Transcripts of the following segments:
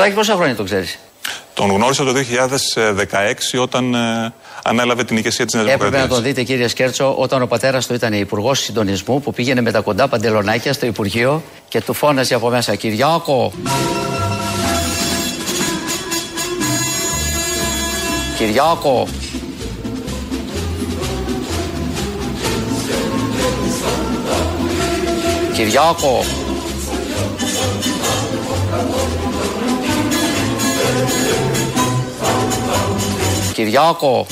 Μητσοτάκη πόσα χρόνια το ξέρεις; Τον γνώρισα το 2016 όταν ε, ανέλαβε την ηγεσία της Νέας Δημοκρατία. Έπρεπε να τον δείτε, κύριε Σκέρτσο, όταν ο πατέρας του ήταν υπουργός συντονισμού που πήγαινε με τα κοντά παντελονάκια στο Υπουργείο και του φώναζε από μέσα Κυριάκο. Κυριάκο. Κυριάκο. Κυριάκο.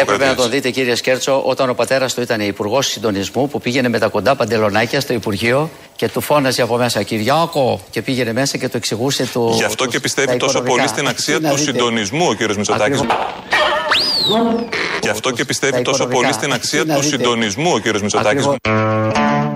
Έπρεπε να τον δείτε κύριε Σκέρτσο όταν ο πατέρας του ήταν υπουργός συντονισμού που πήγαινε με τα κοντά παντελονάκια στο Υπουργείο και του φώναζε από μέσα Κυριάκο και πήγαινε μέσα και του εξηγούσε το. Γι' αυτό και πιστεύει τόσο πολύ στην αξία του συντονισμού ο κύριος Μητσοτάκης. Γι' αυτό και πιστεύει τόσο πολύ στην αξία του συντονισμού ο κύριος Μητσοτάκης.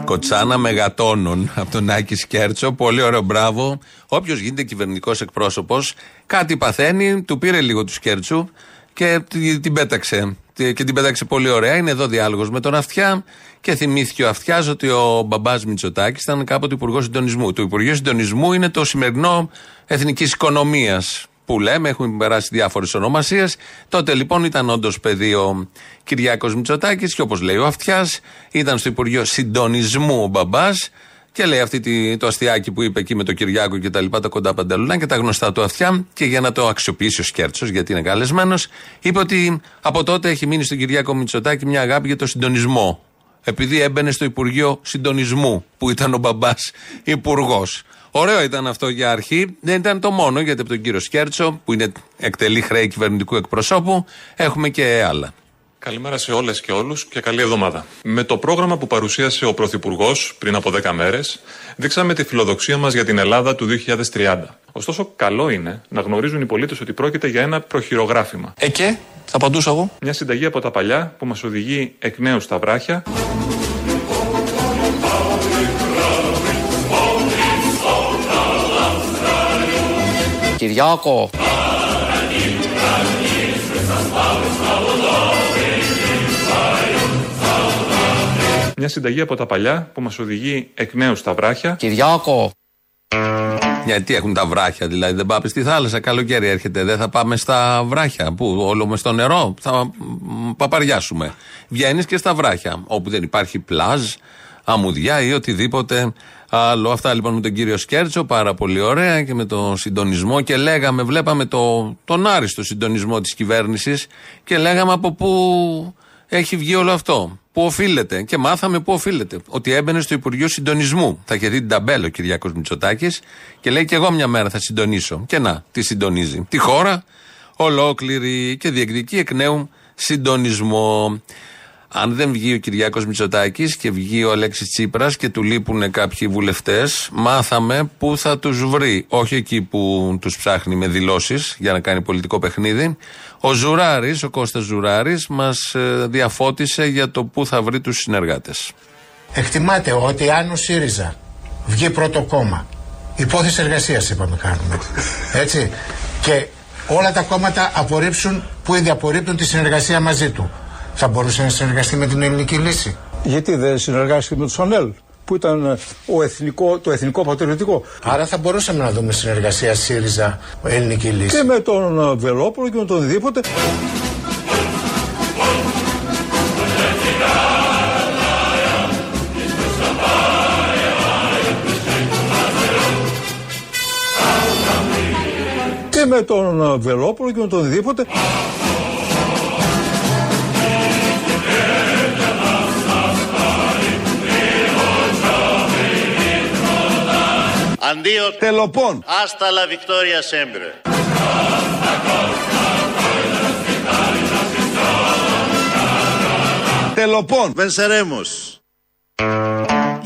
Κοτσάνα μεγατόνων από τον Άκη Σκέρτσο. Πολύ ωραίο, μπράβο. Όποιος γίνεται κυβερνητικός εκπρόσωπος, κάτι παθαίνει, του πήρε λίγο του Σκέρτσου και την πέταξε. Και την πέταξε πολύ ωραία. Είναι εδώ διάλογος με τον Αυτιά και θυμήθηκε ο Αυτιάς ότι ο μπαμπάς Μητσοτάκης ήταν κάποτε υπουργό συντονισμού. Το Υπουργείο Συντονισμού είναι το σημερινό εθνικής οικονομίας που λέμε, έχουν περάσει διάφορες ονομασίες. Τότε λοιπόν ήταν όντως παιδί ο Κυριάκος Μητσοτάκης και όπως λέει ο Αυτιάς, ήταν στο Υπουργείο Συντονισμού ο μπαμπάς και λέει αυτή το αστιάκι που είπε εκεί με τον Κυριάκο και τα λοιπά, τα κοντά παντελουνά και τα γνωστά του αυτιά. Και για να το αξιοποιήσει ο Σκέρτσος, γιατί είναι καλεσμένος, είπε ότι από τότε έχει μείνει στον Κυριάκο Μητσοτάκη μια αγάπη για το συντονισμό. Επειδή έμπαινε στο Υπουργείο Συντονισμού, που ήταν ο μπαμπάς υπουργός. Ωραίο ήταν αυτό για αρχή. Δεν ήταν το μόνο, γιατί από τον κύριο Σκέρτσο, που είναι εκτελή χρέη κυβερνητικού εκπροσώπου, έχουμε και άλλα. Καλημέρα σε όλες και όλους και καλή εβδομάδα. Με το πρόγραμμα που παρουσίασε ο Πρωθυπουργός πριν από 10 μέρες, δείξαμε τη φιλοδοξία μας για την Ελλάδα του 2030. Ωστόσο, καλό είναι να γνωρίζουν οι πολίτες ότι πρόκειται για ένα προχειρογράφημα. Ε, και, θα απαντούσα εγώ. Μια συνταγή από τα παλιά που μας οδηγεί εκ νέου στα βράχια. Κυριάκο. Μια συνταγή από τα παλιά που μας οδηγεί εκ νέου στα βράχια. Κυριάκο. Γιατί έχουν τα βράχια, δηλαδή δεν πάμε στη θάλασσα. Καλοκαίρι έρχεται, δεν θα πάμε στα βράχια. Πού, όλο με στο νερό, θα παπαριάσουμε. Βγαίνεις και στα βράχια, όπου δεν υπάρχει πλάζ, αμμουδιά ή οτιδήποτε άλλο. Αυτά λοιπόν με τον κύριο Σκέρτσο, πάρα πολύ ωραία και με τον συντονισμό. Και λέγαμε, βλέπαμε το, τον άριστο συντονισμό της κυβέρνησης και λέγαμε από πού έχει βγει όλο αυτό. Πού οφείλεται. Και μάθαμε πού οφείλεται. Ότι έμπαινε στο Υπουργείο Συντονισμού. Θα είχε δει την ταμπέλα ο Κυριάκος Μητσοτάκης και λέει και εγώ μια μέρα θα συντονίσω. Και να, τι συντονίζει. Τη χώρα ολόκληρη και διεκδικεί εκ νέου συντονισμό. Αν δεν βγει ο Κυριάκος Μητσοτάκης και βγει ο Αλέξης Τσίπρας και του λείπουν κάποιοι βουλευτές, μάθαμε πού θα τους βρει. Όχι εκεί που τους ψάχνει με δηλώσεις για να κάνει πολιτικό παιχνίδι. Ο Ζουράρης, ο Κώστας Ζουράρης, μας ε, διαφώτισε για το πού θα βρει τους συνεργάτες. Εκτιμάται ότι αν ο ΣΥΡΙΖΑ βγει πρώτο κόμμα, υπόθεση εργασίας είπαμε κάνουμε, έτσι, και όλα τα κόμματα απορρίψουν που ήδη απορρίπτουν τη συνεργασία μαζί του θα μπορούσε να συνεργαστεί με την ελληνική λύση. Γιατί δεν συνεργάστηκε με του ΑΝΕΛ που ήταν ε, ο εθνικό, το εθνικό πατριωτικό. Άρα θα μπορούσαμε να δούμε συνεργασία ΣΥΡΙΖΑ ελληνική λύση. Και με τον ε, Βελόπουλο και με τον οτιδήποτε. Και με τον ε, Βελόπουλο και με τον οτιδήποτε. Αντίο τελοπών. Άστα la victoria sempre. Τελοπών. Venceremos.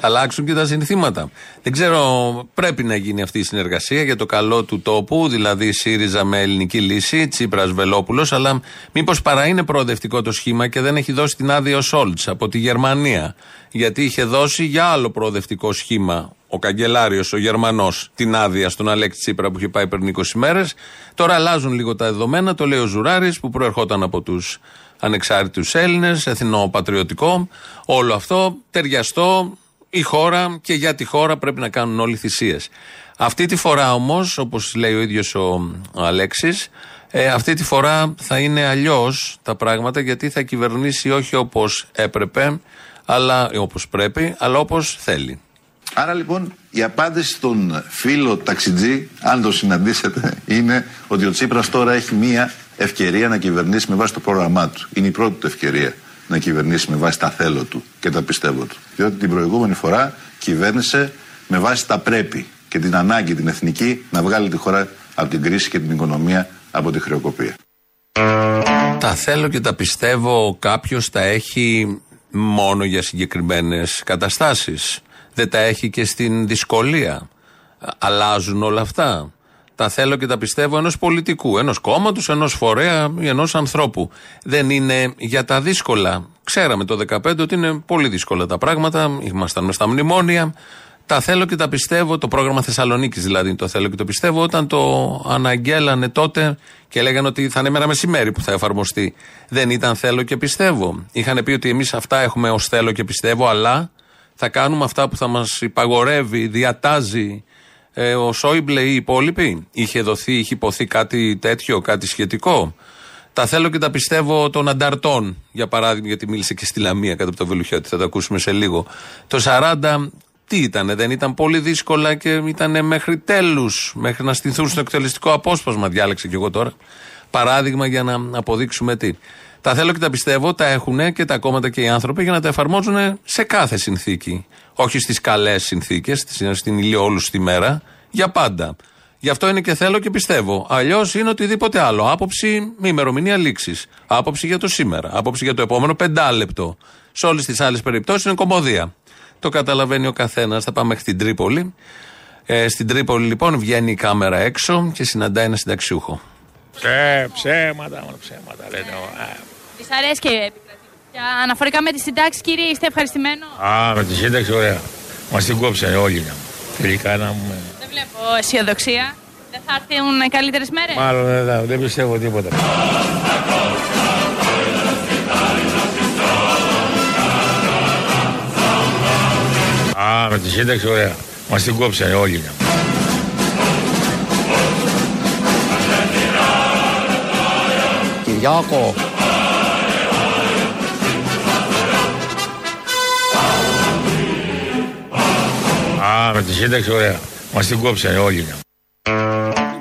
Αλλάξουν και τα συνθήματα. Δεν ξέρω, πρέπει να γίνει αυτή η συνεργασία για το καλό του τόπου, δηλαδή ΣΥΡΙΖΑ με ελληνική λύση, Τσίπρας Βελόπουλος, αλλά μήπως παρά είναι προοδευτικό το σχήμα και δεν έχει δώσει την άδεια ο Σόλτς από τη Γερμανία. Γιατί είχε δώσει για άλλο προοδευτικό σχήμα ο καγκελάριος, ο Γερμανός, την άδεια στον Αλέξη Τσίπρα που είχε πάει πριν 20 μέρες. Τώρα αλλάζουν λίγο τα δεδομένα, το λέει ο Ζουράρης που προερχόταν από τους ανεξάρτητους Έλληνες, εθνοπατριωτικό. Όλο αυτό ταιριαστό, η χώρα και για τη χώρα πρέπει να κάνουν όλοι θυσίες. Αυτή τη φορά όμως, όπως λέει ο ίδιος ο, ο Αλέξης, ε, αυτή τη φορά θα είναι αλλιώς τα πράγματα γιατί θα κυβερνήσει όχι όπως έπρεπε, αλλά όπως πρέπει, αλλά όπως θέλει. Άρα λοιπόν η απάντηση στον φίλο ταξιτζή, αν το συναντήσετε, είναι ότι ο Τσίπρας τώρα έχει μία ευκαιρία να κυβερνήσει με βάση το πρόγραμμά του. Είναι η πρώτη του ευκαιρία να κυβερνήσει με βάση τα θέλω του και τα πιστεύω του. Διότι την προηγούμενη φορά κυβέρνησε με βάση τα πρέπει και την ανάγκη την εθνική να βγάλει τη χώρα από την κρίση και την οικονομία από τη χρεοκοπία. Τα θέλω και τα πιστεύω κάποιος τα έχει μόνο για συγκεκριμένες καταστάσεις δεν τα έχει και στην δυσκολία. Αλλάζουν όλα αυτά. Τα θέλω και τα πιστεύω ενός πολιτικού, ενός κόμματος, ενός φορέα ή ενός ανθρώπου. Δεν είναι για τα δύσκολα. Ξέραμε το 2015 ότι είναι πολύ δύσκολα τα πράγματα. Ήμασταν μες στα μνημόνια. Τα θέλω και τα πιστεύω, το πρόγραμμα Θεσσαλονίκης δηλαδή το θέλω και το πιστεύω, όταν το αναγγέλανε τότε και λέγανε ότι θα είναι μέρα μεσημέρι που θα εφαρμοστεί. Δεν ήταν θέλω και πιστεύω. Είχαν πει ότι εμείς αυτά έχουμε ως θέλω και πιστεύω, αλλά θα κάνουμε αυτά που θα μας υπαγορεύει, διατάζει ε, ο Σόιμπλε ή οι υπόλοιποι. Είχε δοθεί, είχε υποθεί κάτι τέτοιο, κάτι σχετικό; Τα θέλω και τα πιστεύω των ανταρτών, για παράδειγμα, γιατί μίλησε και στη Λαμία κατά από το Βελουχιώτη, θα τα ακούσουμε σε λίγο. Το 40 τι ήταν, δεν ήταν πολύ δύσκολα και ήταν μέχρι τέλους, μέχρι να στηθούν στο εκτελεστικό απόσπασμα, διάλεξε κι εγώ τώρα. Παράδειγμα για να αποδείξουμε τι. Τα θέλω και τα πιστεύω, τα έχουν και τα κόμματα και οι άνθρωποι για να τα εφαρμόζουν σε κάθε συνθήκη. Όχι στις καλές συνθήκες, στην ηλιόλου τη μέρα, για πάντα. Γι' αυτό είναι και θέλω και πιστεύω. Αλλιώς είναι οτιδήποτε άλλο. Άποψη με ημερομηνία λήξης. Άποψη για το σήμερα. Άποψη για το επόμενο πεντάλεπτο. Σε όλες τις άλλες περιπτώσεις είναι κομμωδία. Το καταλαβαίνει ο καθένας. Θα πάμε μέχρι την Τρίπολη. Ε, στην Τρίπολη λοιπόν βγαίνει η κάμερα έξω και συναντάει ένα συνταξιούχο. Ψέ, ψέματα, μόνο ψέματα λένε. Τη αρέσει και επικρατεί. Αναφορικά με τη συντάξη, κύριε, είστε ευχαριστημένο; Α, με τη σύνταξη, ωραία. Μας την κόψανε όλοι. Τελικά να μου. Δεν βλέπω αισιοδοξία. Δεν θα έρθουν καλύτερες μέρες; Μάλλον δεν, δεν πιστεύω τίποτα. Α, με τη σύνταξη, ωραία. Μας την κόψανε όλοι. Κυριάκο, τη σύνταξη, ωραία. Μας την κόψανε όλοι.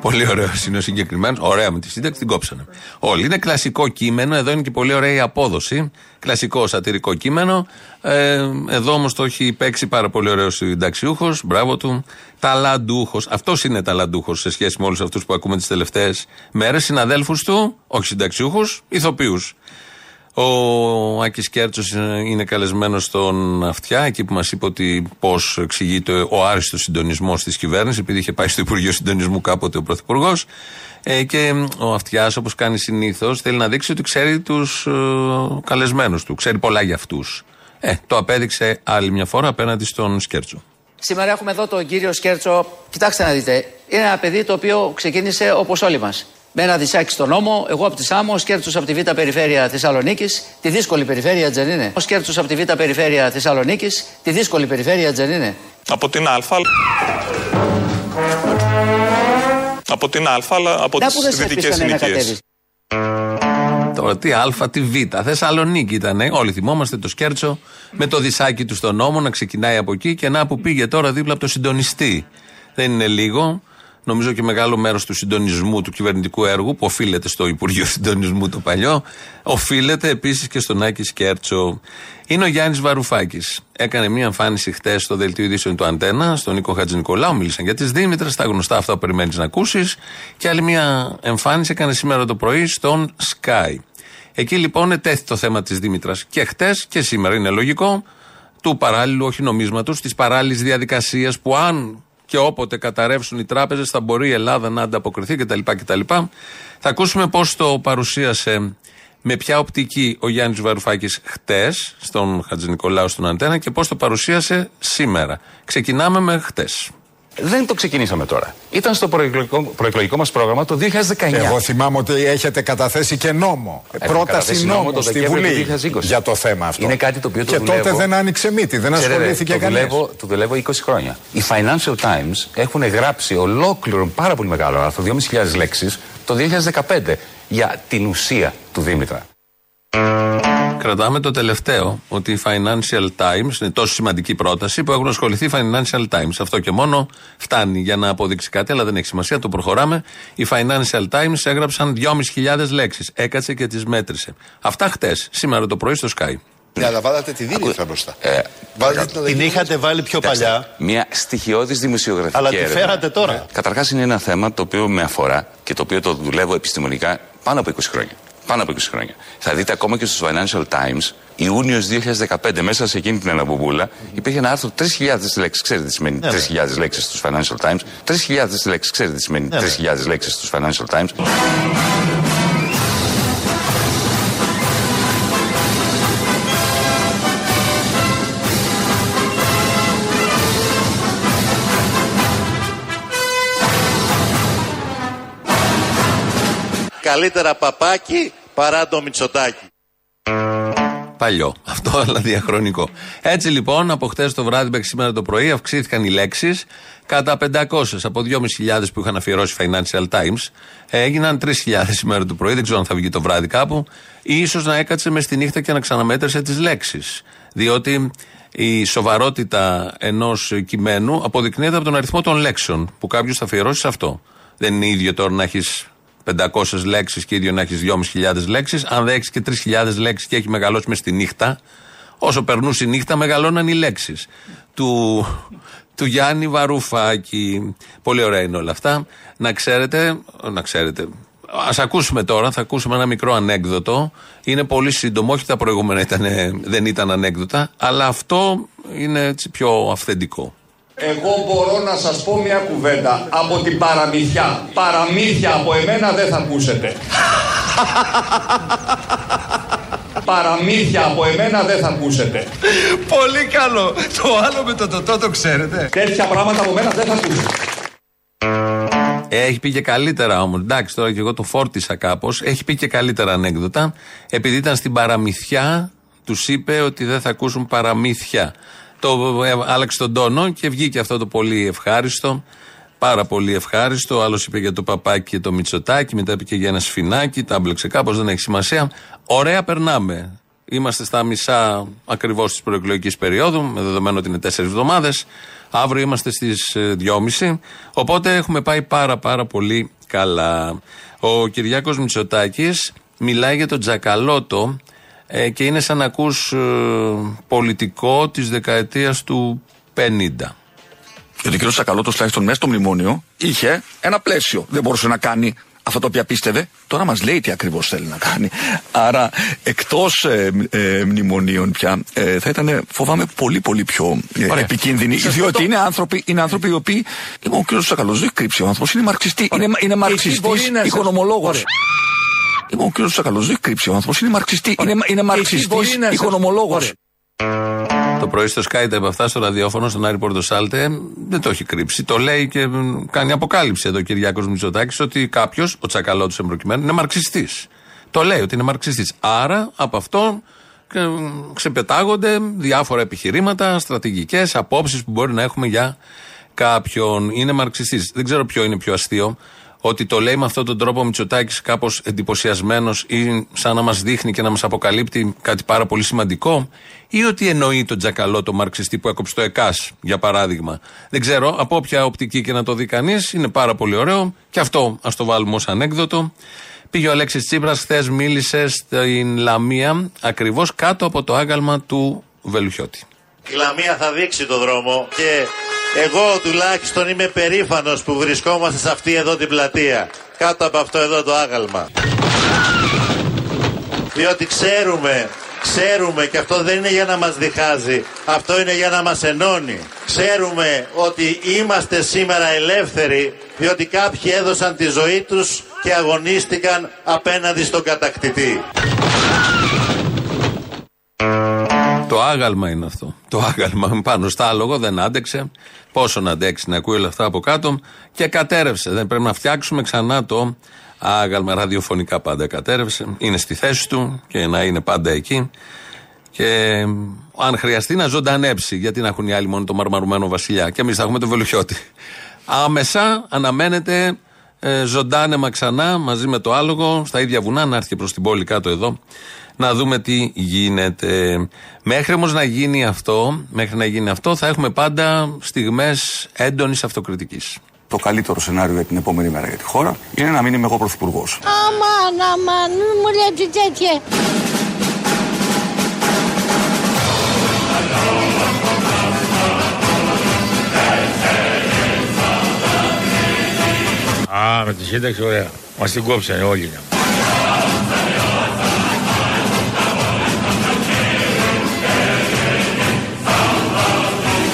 Πολύ ωραίο είναι ο συγκεκριμένος. Ωραία με τη σύνταξη την κόψανε. Όλοι. Είναι κλασικό κείμενο. Εδώ είναι και πολύ ωραία η απόδοση. Κλασικό σατυρικό κείμενο. Ε, εδώ όμως το έχει παίξει πάρα πολύ ωραίος συνταξιούχος. Μπράβο του. Ταλαντούχος. Αυτός είναι ταλαντούχος σε σχέση με όλους αυτούς που ακούμε τις τελευταίες μέρες. Συναδέλφους του, όχι συνταξιούχους, ηθοποιούς. Ο Άκης Κέρτσος είναι καλεσμένος στον Αυτιά, εκεί που μας είπε ότι πώς εξηγείται ο άριστος συντονισμός της κυβέρνησης, επειδή είχε πάει στο Υπουργείο Συντονισμού κάποτε ο Πρωθυπουργός. Ε, και ο Αυτιάς, όπως κάνει συνήθως, θέλει να δείξει ότι ξέρει τους ε, καλεσμένους του, ξέρει πολλά για αυτούς. Ε, το απέδειξε άλλη μια φορά απέναντι στον Σκέρτσο. Σήμερα έχουμε εδώ τον κύριο Σκέρτσο. Κοιτάξτε να δείτε. Είναι ένα παιδί το οποίο ξεκίνησε όπως όλοι μας με ένα δισάκι στον νόμο, εγώ από τη Σάμο, ο Σκέρτσος από τη Β' Περιφέρεια Θεσσαλονίκης, τη δύσκολη περιφέρεια δεν είναι. Ο Σκέρτσος από τη Β' Περιφέρεια Θεσσαλονίκης, τη δύσκολη περιφέρεια δεν είναι. Από την Α. Από την Α, αλλά από τις δυτικέ συνοικίες. Τώρα τι Α, τι Β. Θεσσαλονίκη ήταν. Όλοι θυμόμαστε το Σκέρτσο με το δισάκι του στον νόμο να ξεκινάει από εκεί και να που πήγε τώρα δίπλα από το συντονιστή. Δεν είναι λίγο νομίζω και μεγάλο μέρος του συντονισμού του κυβερνητικού έργου, που οφείλεται στο Υπουργείο Συντονισμού το παλιό, οφείλεται επίσης και στον Άκη Σκέρτσο. Είναι ο Γιάννης Βαρουφάκης. Έκανε μία εμφάνιση χτες στο δελτίο ειδήσεων του Αντένα, στον Νίκο Χατζη Νικολάου. Μίλησαν για τις Δήμητρες, τα γνωστά αυτά που περιμένεις να ακούσεις. Και άλλη μία εμφάνιση έκανε σήμερα το πρωί στον Sky. Εκεί λοιπόν ετέθη το θέμα της Δήμητρας και χτες και σήμερα. Είναι λογικό του παράλληλου, όχι νομίσματος, της παράλληλης διαδικασίας που αν και όποτε καταρρεύσουν οι τράπεζες θα μπορεί η Ελλάδα να ανταποκριθεί κτλ. κτλ. Θα ακούσουμε πώς το παρουσίασε με ποια οπτική ο Γιάννης Βαρουφάκης χτες στον Χατζη Νικολάου στον Αντένα και πώς το παρουσίασε σήμερα. Ξεκινάμε με χτες. Δεν το ξεκινήσαμε τώρα. Ήταν στο προεκλογικό, προεκλογικό μας πρόγραμμα το 2019. Εγώ θυμάμαι ότι έχετε καταθέσει και νόμο. Έχουμε πρόταση καταθέσει νόμου το στη Δεκέμβριο Βουλή του 2020. για το θέμα αυτό. Είναι κάτι το οποίο το και δουλεύω. τότε δεν άνοιξε μύτη, δεν Ξέρετε, ασχολήθηκε το κανείς. δουλεύω, το δουλεύω 20 χρόνια. Οι Financial Times έχουν γράψει ολόκληρο πάρα πολύ μεγάλο άρθρο, 2.500 λέξει, το 2015 για την ουσία του Δήμητρα. Κρατάμε το τελευταίο, ότι η Financial Times είναι τόσο σημαντική πρόταση που έχουν ασχοληθεί οι Financial Times. Αυτό και μόνο φτάνει για να αποδείξει κάτι, αλλά δεν έχει σημασία, το προχωράμε. Οι Financial Times έγραψαν 2.500 λέξεις. Έκατσε και τις μέτρησε. Αυτά χτες, σήμερα το πρωί στο Sky. Αλλά βάλατε τη δίληφα μπροστά. Ε, Βάλατε την Την είχατε βάλει πιο Κοιτάξτε, παλιά. Μια στοιχειώδης δημοσιογραφική Αλλά τη έρευνα. φέρατε τώρα. Καταρχάς είναι ένα θέμα το οποίο με αφορά και το οποίο το δουλεύω επιστημονικά πάνω από 20 χρόνια. Πάνω από 20 χρόνια. Θα δείτε ακόμα και στους Financial Times, Ιούνιος 2015, μέσα σε εκείνη την αναπομπούλα, υπήρχε ένα άρθρο 3.000 λέξεις. Ξέρετε τι σημαίνει Ναι, ναι. 3.000 λέξεις στους Financial Times; 3.000 λέξεις. Ξέρετε τι σημαίνει Ναι, ναι. 3.000 λέξεις στους Financial Times; Καλύτερα παπάκι παρά το Μητσοτάκι. Παλιό. Αυτό, αλλά διαχρονικό. Έτσι λοιπόν, από χτες το βράδυ μέχρι σήμερα το πρωί αυξήθηκαν οι λέξεις κατά 500. Από 2.500 που είχαν αφιερώσει Financial Times, έγιναν 3.000 σήμερα το πρωί. Δεν ξέρω αν θα βγει το βράδυ κάπου. Ή ίσως να έκατσε μες στη νύχτα και να ξαναμέτρησε τις λέξεις. Διότι η σοβαρότητα ενός κειμένου αποδεικνύεται από τον αριθμό των λέξεων που κάποιος θα αφιερώσει σε αυτό. Δεν είναι ίδιο τώρα να έχεις 500 λέξεις και ίδιο να έχεις 2.500 λέξεις. Αν δεν έχεις και 3.000 λέξεις και έχει μεγαλώσει μες στη νύχτα, όσο περνούσε η νύχτα, μεγαλώναν οι λέξεις. Του, του Γιάννη Βαρουφάκη. Πολύ ωραία είναι όλα αυτά. Να ξέρετε, να ξέρετε. Α ακούσουμε τώρα, θα ακούσουμε ένα μικρό ανέκδοτο. Είναι πολύ σύντομο, όχι τα προηγούμενα ήταν, δεν ήταν ανέκδοτα, αλλά αυτό είναι έτσι πιο αυθεντικό. Εγώ μπορώ να σας πω μια κουβέντα από την παραμύθια. Παραμύθια από εμένα δεν θα ακούσετε. Παραμύθια από εμένα δεν θα ακούσετε. Πολύ καλό. Το άλλο με το τοτό το ξέρετε. Τέτοια πράγματα από μένα δεν θα ακούσετε. Έχει πει και καλύτερα όμως. Εντάξει, τώρα και εγώ το φόρτισα κάπως. Έχει πει και καλύτερα ανέκδοτα. Επειδή ήταν στην παραμυθιά, τους είπε ότι δεν θα ακούσουν παραμύθια. Το ε, άλλαξε τον τόνο και βγήκε αυτό το πολύ ευχάριστο. Πάρα πολύ ευχάριστο. Άλλος είπε για το παπάκι και το μυτσοτάκι. Μετά είπε και για ένα σφινάκι. Τα μπλεξε κάπως, δεν έχει σημασία. Ωραία, περνάμε. Είμαστε στα μισά ακριβώς της προεκλογικής περίοδου, με δεδομένο ότι είναι τέσσερις εβδομάδες. Αύριο είμαστε στις 2.30. Οπότε έχουμε πάει πάρα πάρα πολύ καλά. Ο Κυριάκος Μητσοτάκης μιλάει για τον Τζακαλώτο ε, και είναι σαν να ακούς ε, πολιτικό της δεκαετίας του 50. Γιατί ο κ. Σακαλώτος, τουλάχιστον μέσα στο μνημόνιο, είχε ένα πλαίσιο. Δεν μπορούσε να κάνει αυτά τα οποία πίστευε. Τώρα μας λέει τι ακριβώς θέλει να κάνει. Άρα, εκτός ε, ε, μνημονίων πια, ε, θα ήταν, φοβάμαι, πολύ πολύ πιο ε, Ωραία. επικίνδυνοι. Σας Διότι το- είναι άνθρωποι, είναι άνθρωποι οι οποίοι. Λοιπόν, ο κ. Σακαλώτος δεν έχει κρύψει ο άνθρωπος. Είναι μαρξιστή. Είναι, είναι μαρξιστής μπορεί να σας- οικονομολόγος. Ωραία. Λοιπόν, ο κ. Σακαλώτο δεν έχει κρύψει ο άνθρωπος. Είναι μαρξιστή. Είναι, είναι μαρξιστής μπορεί να σας- οικονομολόγος. Ωραία. Το πρωί στο Sky τα είπε αυτά στο ραδιόφωνο, στον Άρη Πορτοσάλτε. Δεν το έχει κρύψει. Το λέει και μ, κάνει αποκάλυψη εδώ ο Κυριάκος Μητσοτάκης ότι κάποιος, ο Τσακαλώτο εμπροκειμένου, είναι μαρξιστής. Το λέει ότι είναι μαρξιστής. Άρα από αυτό ε, ξεπετάγονται διάφορα επιχειρήματα, στρατηγικές απόψεις που μπορεί να έχουμε για κάποιον. Είναι μαρξιστής. Δεν ξέρω ποιο είναι πιο αστείο. Ότι το λέει με αυτόν τον τρόπο ο Μητσοτάκης κάπως εντυπωσιασμένος ή σαν να μας δείχνει και να μας αποκαλύπτει κάτι πάρα πολύ σημαντικό, ή ότι εννοεί τον Τζακαλό, το μαρξιστή που έκοψε το ΕΚΑΣ, για παράδειγμα. Δεν ξέρω, από όποια οπτική και να το δει κανείς, είναι πάρα πολύ ωραίο και αυτό ας το βάλουμε ως ανέκδοτο. Πήγε ο Αλέξης Τσίπρας, χθες μίλησε στην Λαμία, ακριβώς κάτω από το άγαλμα του Βελουχιώτη. Η Λαμία θα δείξει το δρόμο και εγώ τουλάχιστον είμαι περήφανος που βρισκόμαστε σε αυτή εδώ την πλατεία. Κάτω από αυτό εδώ το άγαλμα. Διότι ξέρουμε Ξέρουμε και αυτό δεν είναι για να μας διχάζει, αυτό είναι για να μας ενώνει. Ξέρουμε ότι είμαστε σήμερα ελεύθεροι διότι κάποιοι έδωσαν τη ζωή τους και αγωνίστηκαν απέναντι στον κατακτητή. Το άγαλμα είναι αυτό. Το άγαλμα πάνω στα άλογο δεν άντεξε. Πόσο να αντέξει να ακούει όλα αυτά από κάτω και κατέρευσε. Δεν πρέπει να φτιάξουμε ξανά το άγαλμα. Ραδιοφωνικά πάντα κατέρευσε. Είναι στη θέση του και να είναι πάντα εκεί. Και αν χρειαστεί να ζωντανέψει, γιατί να έχουν οι άλλοι μόνο το μαρμαρουμένο βασιλιά. Και εμείς θα έχουμε το βελουχιώτη. Άμεσα αναμένεται ε, ζωντάνεμα ξανά μαζί με το άλογο στα ίδια βουνά να έρθει προς την πόλη κάτω εδώ να δούμε τι γίνεται. Μέχρι όμως να γίνει αυτό, μέχρι να γίνει αυτό, θα έχουμε πάντα στιγμές έντονης αυτοκριτικής. Το καλύτερο σενάριο για την επόμενη μέρα για τη χώρα είναι να μην είμαι εγώ πρωθυπουργός. Αμάν, αμάν, μην μου λέτε τέτοια. Α, με τη σύνταξη ωραία. Μας την κόψανε όλοι.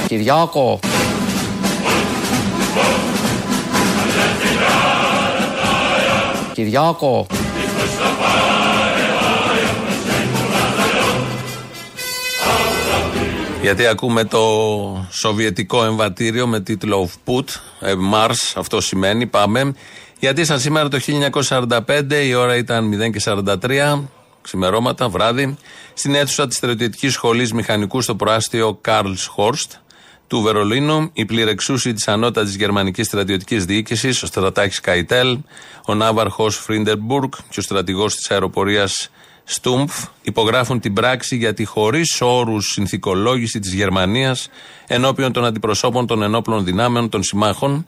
Κυριάκο. Κυριάκο. Γιατί ακούμε το σοβιετικό εμβατήριο με τίτλο Of Put, ε, Mars, αυτό σημαίνει, πάμε. Γιατί σαν σήμερα το 1945 η ώρα ήταν 0 και 43, ξημερώματα, βράδυ, στην αίθουσα της Στρατιωτικής Σχολής Μηχανικού στο προάστιο Καρλ Χόρστ του Βερολίνου, η πληρεξούση της ανώτατης γερμανικής στρατιωτικής διοίκησης, ο στρατάρχη Καϊτέλ, ο ναύαρχος Φρίντερμπουργκ και ο στρατηγός της αεροπορίας Στούμφ υπογράφουν την πράξη για τη χωρίς όρους συνθηκολόγηση της Γερμανίας ενώπιον των αντιπροσώπων των ενόπλων δυνάμεων των συμμάχων.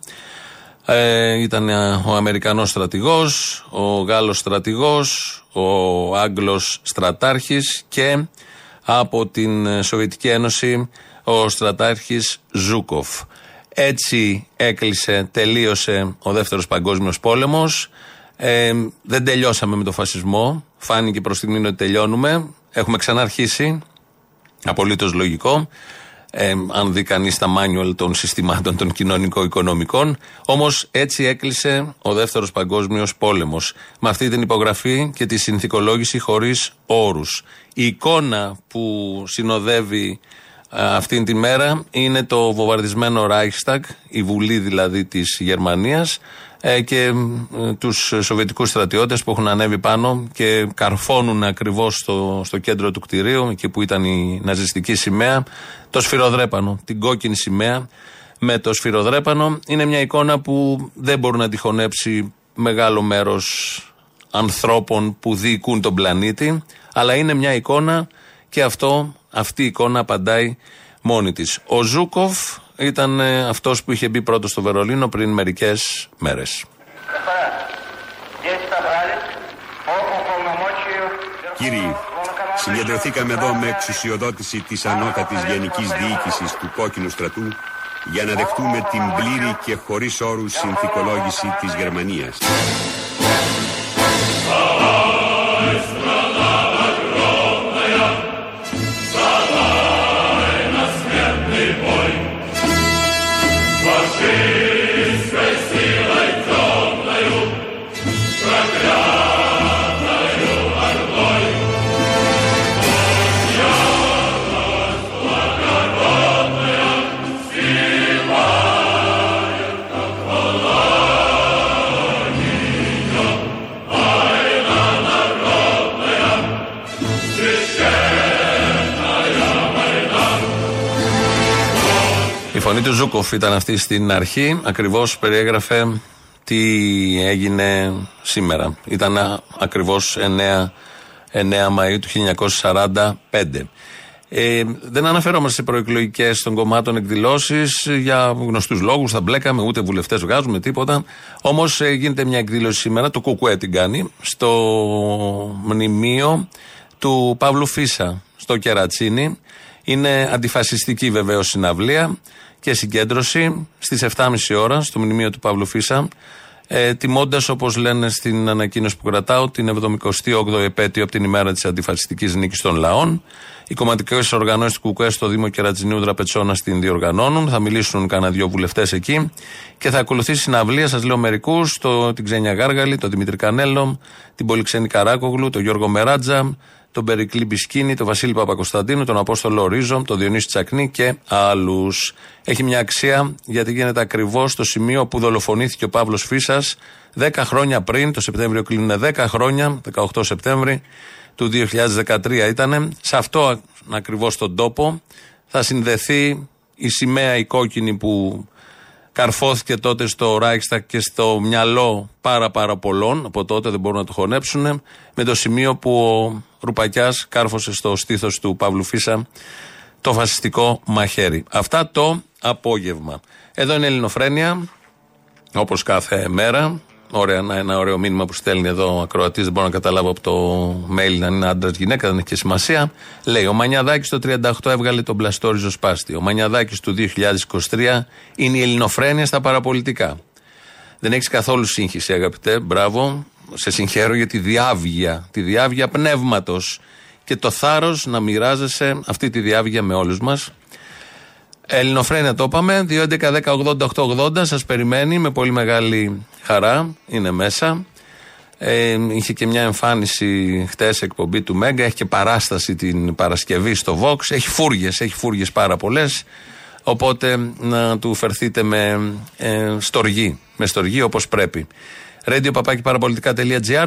Ε, ήταν ο Αμερικανός στρατηγός, ο Γάλλος στρατηγός, ο Άγγλος στρατάρχης και από την Σοβιετική Ένωση ο στρατάρχης Ζούκοφ. Έτσι έκλεισε, τελείωσε ο δεύτερος παγκόσμιος πόλεμος. Ε, δεν τελειώσαμε με τον φασισμό. Φάνηκε προς στιγμή ότι τελειώνουμε. Έχουμε ξαναρχίσει. Απολύτως λογικό. Ε, αν δει κανείς τα μάνιουαλ των συστημάτων των κοινωνικο-οικονομικών. Όμως έτσι έκλεισε ο δεύτερος παγκόσμιος πόλεμος. Με αυτή την υπογραφή και τη συνθηκολόγηση χωρίς όρους. Η εικόνα που συνοδεύει αυτήν τη μέρα είναι το βομβαρδισμένο Reichstag, η Βουλή δηλαδή της Γερμανίας ε, και ε, τους Σοβιετικούς στρατιώτες που έχουν ανέβει πάνω και καρφώνουν ακριβώς στο, στο κέντρο του κτηρίου εκεί που ήταν η ναζιστική σημαία το σφυροδρέπανο, την κόκκινη σημαία με το σφυροδρέπανο είναι μια εικόνα που δεν μπορεί να τη χωνέψει μεγάλο μέρος ανθρώπων που διοικούν τον πλανήτη αλλά είναι μια εικόνα και αυτό αυτή η εικόνα απαντάει μόνη της. Ο Ζούκοφ ήταν ε, αυτός που είχε μπει πρώτος στο Βερολίνο πριν μερικές μέρες. Κύριοι, συγκεντρωθήκαμε εδώ με εξουσιοδότηση της ανώτατης γενικής διοίκησης του κόκκινου στρατού για να δεχτούμε την πλήρη και χωρίς όρους συνθηκολόγηση της Γερμανίας. Φωνή του Ζούκοφ ήταν αυτή στην αρχή. Ακριβώς περιέγραφε τι έγινε σήμερα. Ήταν ακριβώς 9, 9 Μαου του 1945. Ε, δεν αναφερόμαστε σε προεκλογικές των κομμάτων εκδηλώσεις για γνωστούς λόγους. Θα μπλέκαμε, ούτε βουλευτές βγάζουμε τίποτα. Όμως ε, γίνεται μια εκδήλωση σήμερα, το Κουκουέ την κάνει, στο μνημείο του Παύλου Φίσα, στο Κερατσίνι. Είναι αντιφασιστική βεβαίως συναυλία και συγκέντρωση στις 7.30 ώρα στο μνημείο του Παύλου Φίσα. ε, τιμώντας, όπως λένε στην ανακοίνωση που κρατάω, την 78η επέτειο από την ημέρα της αντιφασιστικής νίκης των λαών. Οι κομματικές οργανώσεις του ΚΚΕ στο Δήμο Κερατσινίου Δραπετσόνα την διοργανώνουν. Θα μιλήσουν κανένα δυο βουλευτές εκεί. Και θα ακολουθήσει συναυλία, σας λέω μερικούς, την Ξένια Γάργαλη, τον Δημήτρη Κανέλο, την Πολυξένη Καράκογλου, τον Γιώργο Μεράτζα, τον Περικλή Μπισκίνη, τον Βασίλη Παπακοσταντίνου, τον Απόστολο Ρίζο, τον Διονύση Τσακνή και άλλους. Έχει μια αξία γιατί γίνεται ακριβώς στο σημείο που δολοφονήθηκε ο Παύλος Φίσας 10 χρόνια πριν, το Σεπτέμβριο κλείνουν 10 χρόνια, 18 Σεπτέμβρη του 2013 ήταν. Σε αυτό ακριβώς τον τόπο θα συνδεθεί η σημαία η κόκκινη που καρφώθηκε τότε στο Ράιξτακ και στο μυαλό πάρα πάρα πολλών, από τότε δεν μπορούν να το χωνέψουν, με το σημείο που ο Ρουπακιάς κάρφωσε στο στήθος του Παύλου Φίσα το φασιστικό μαχαίρι. Αυτά το απόγευμα. Εδώ είναι η Ελληνοφρένια, όπως κάθε μέρα. Ωραία, ένα ωραίο μήνυμα που στέλνει εδώ ο ακροατής. Δεν μπορώ να καταλάβω από το mail αν είναι άντρας γυναίκα, δεν έχει και σημασία. Λέει: Ο Μανιαδάκης το 38 έβγαλε τον πλαστό ριζοσπάστη. Ο Μανιαδάκης του 2023 είναι η ελληνοφρένεια στα παραπολιτικά. Δεν έχεις καθόλου σύγχυση, αγαπητέ. Μπράβο. Σε συγχαίρω για τη διάβγεια. Τη διάβγεια πνεύματος. Και το θάρρος να μοιράζεσαι αυτή τη διάβγεια με όλους μας. Ελληνοφρένια το είπαμε. 2.11.10.80.880 σας περιμένει με πολύ μεγάλη χαρά. Είναι μέσα. Ε, είχε και μια εμφάνιση χτες εκπομπή του Μέγκα. Έχει και παράσταση την Παρασκευή στο Vox. Έχει φούργες, έχει φούργες πάρα πολλές. Οπότε να του φερθείτε με ε, στοργή. Με στοργή όπως πρέπει. Radio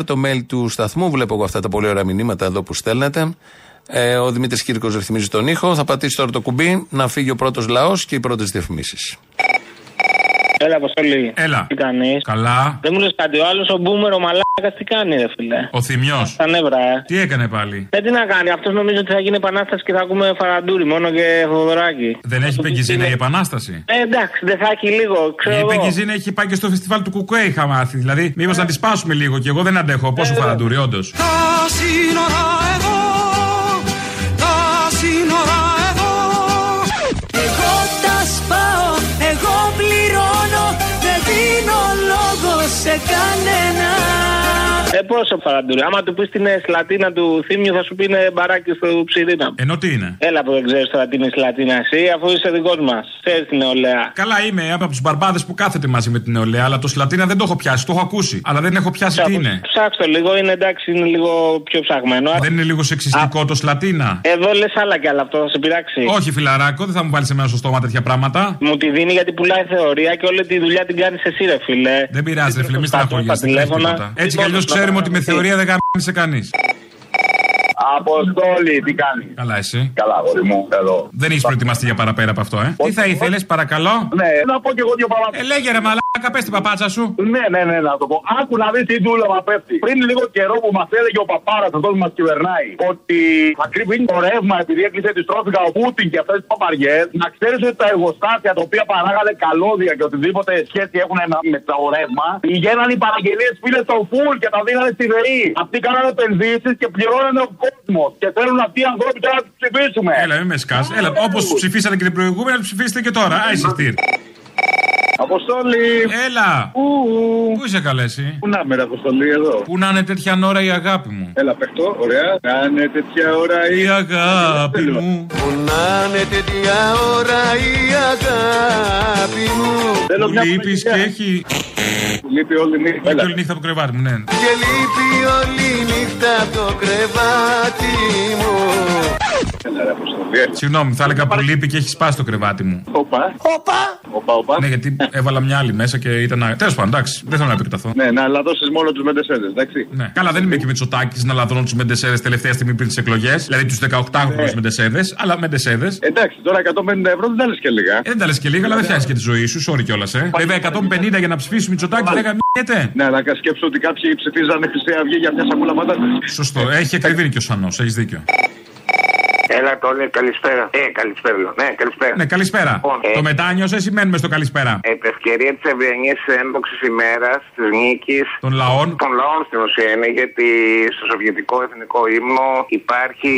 το mail του σταθμού. Βλέπω εγώ αυτά τα πολύ ωραία μηνύματα εδώ που στέλνετε. Ε, ο Δημήτρης Κύρκος ρυθμίζει τον ήχο. Θα πατήσει τώρα το κουμπί να φύγει ο πρώτος λαός και οι πρώτες διαφημίσεις. Έλα, Αποστολή. Έλα. Τι κάνεις; Καλά. Δεν μου λες κάτι. Ο άλλος ο μπούμερ, ο μαλάκας, τι κάνει, ρε φιλέ. Ο θυμιό. Τα νεύρα, ε. Τι έκανε πάλι; Ε, τι να κάνει. Αυτός νομίζω ότι θα γίνει επανάσταση και θα ακούμε φαραντούρι μόνο και φοβεράκι. Δεν έχει πεγκυζίνα η επανάσταση; Ε, εντάξει, δεν θα έχει λίγο. Ξέρω η εγώ. πεγκυζίνα έχει πάει και στο φεστιβάλ του Κουκουέ, είχα μάθει. Δηλαδή, μήπως να τη σπάσουμε λίγο και εγώ δεν αντέχω. Πόσο φαραντούρι, όντως. Τα σύνορα εδώ, λόγο σε κανένα. Ε, πόσο φαραντούρι. Άμα του πεις την Σλατίνα του Θήμιου, θα σου πει είναι μπαράκι στο ψιρίνα. Ενώ τι είναι; Έλα που δεν ξέρεις τώρα τι είναι Σλατίνα, εσύ, αφού είσαι δικός μας. Ξέρεις την νεολαία. Καλά είμαι από τους μπαρμπάδες που κάθεται μαζί με την νεολαία, αλλά το Σλατίνα δεν το έχω πιάσει. Το έχω ακούσει. Αλλά δεν έχω πιάσει τι είναι. Ψάξτε το λίγο, είναι εντάξει, είναι λίγο πιο ψαγμένο. Δεν είναι λίγο σεξιστικό το Σλατίνα; Εδώ λες άλλα κι άλλα, αυτό θα σε πειράξει. Όχι, φιλαράκο, δεν θα μου βάλεις εμένα στο στόμα τέτοια πράγματα. Μου τη δίνει γιατί πουλάει θεωρία και όλη τη δουλειά την κάνεις εσύ, ρε φίλε. Δεν πειράζει, ρε φίλε, μη στεναχωριέσαι. Έτσι κι αλλιώς ξέρουμε ότι με θεωρία δεν γάμισε κανείς. Αποστόλη, τι κάνεις; Καλά, εσύ. Καλά, αγόρι μου, εδώ. Δεν έχεις προετοιμαστεί για παραπέρα από αυτό, ε; Τι θα ήθελες, παρακαλώ; Ναι, να πω κι εγώ δύο πράγματα. Ε, λέγε ρε μαλάκα, πες την παπάτσα σου. Ναι, ναι, ναι, να το πω. Άκου να δεις τι δούλευα πέφτει. Πριν λίγο καιρό που μας έλεγε ο παπάρας, αυτό που μας κυβερνάει, ότι θα κρύβει το ρεύμα επειδή έκλεισε τη στρόφικα ο Πούτιν και αυτές τις παπαριές, να ξέρεις ότι τα εργοστάσια τα οποία παράγανε καλώδια και οτιδήποτε σχέση έχουν με το ρεύμα, πηγαίναν οι παραγγελίες φίλε στο φουλ και τα δίνανε στη ΔΕΗ. Αυτοί κάνανε επενδύσεις και πληρώνανε ο κόσμο. Και θέλουν αυτοί οι άνθρωποι τώρα να τους ψηφίσουμε. Έλα, μην με σκάς. Έλα, όπως τους ψηφίσατε και την προηγούμενη, να τους ψηφίσετε και τώρα. Άισε Αποστόλη! Έλα! Πού είσαι καλέσει; Πού να είμαι, ρε, Αποστολή, εδώ. Πού να είναι τέτοια ώρα η αγάπη μου; Έλα, παιχτό, ωραία. Να είναι τέτοια ώρα η, Η αγάπη μου. Που να είναι τέτοια ώρα η αγάπη μου; Θέλω Που μια λείπεις και παραγγελία. έχει. Λείπει όλη νύχτα. Λείπει Έλα. όλη νύχτα από το κρεβάτι μου, ναι. Και λείπει όλη νύχτα από το κρεβάτι μου. Έλα, ρε, Αποστολή. Συγγνώμη, θα έλεγα που λείπει και έχει σπάσει το κρεβάτι μου. Όπα. Όπα. Όπα, όπα. Ναι, γιατί έβαλα μια άλλη μέσα και ήταν. Τέλος πάντων, εντάξει, δεν θέλω να επεκταθώ. Ναι, να λαδώσεις μόνο τους μεντεσέδε, εντάξει. Ναι. Καλά, δεν είμαι και Μητσοτάκη να λαδρώνω τους μεντεσέδε τελευταία στιγμή πριν τις εκλογές. Δηλαδή τους 18χρονου Ναι. μεντεσέδε, αλλά μεντεσέδε. Εντάξει, τώρα 150 ευρώ δεν τα λες και λίγα. Ε, δεν τα λες και λίγα, αλλά δεν φτιάχνει και τη ζωή σου. Sorry κιόλας, ε. Βέβαια, 150 για να ψηφίσει Μητσοτάκη δεν γαμιέται. Ναι, αλλά σκέψω ότι κάποιοι ψηφίζανε Χρυσή Αυγή για μια σακούλα πατάτε. Σωστό, έχει ακριβήνει και ο Σανός, έχεις δίκιο. Έλα τώρα, καλησπέρα. Ε, καλησπέρα λέω. Ναι, καλησπέρα. Ναι, καλησπέρα. Λοιπόν, ε, Το μετάνιο σε σημαίνουμε στο καλησπέρα; Επ' ευκαιρία της ευριανή ένδοξης ημέρας της νίκης Των λαών; των λαών στην ουσία είναι γιατί στο Σοβιετικό Εθνικό Ύμνο υπάρχει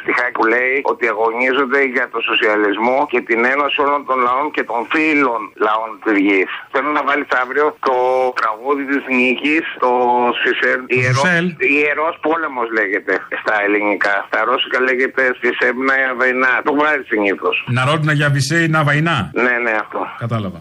στιχάκι που λέει ότι αγωνίζονται για το σοσιαλισμό και την ένωση όλων των λαών και των φίλων λαών της γης. Θέλω να βάλεις αύριο το τραγούδι της νίκης, το Σισέλ. Σισέλ. Ιερός πόλεμος λέγεται στα ελληνικά. Στα ρώσικα λέγεται Σισέμνα Βαϊνά. Το βγάζει συνήθως. Να ρώτηνα για Βυσέη να βαϊνά. Ναι, ναι, αυτό. Κατάλαβα.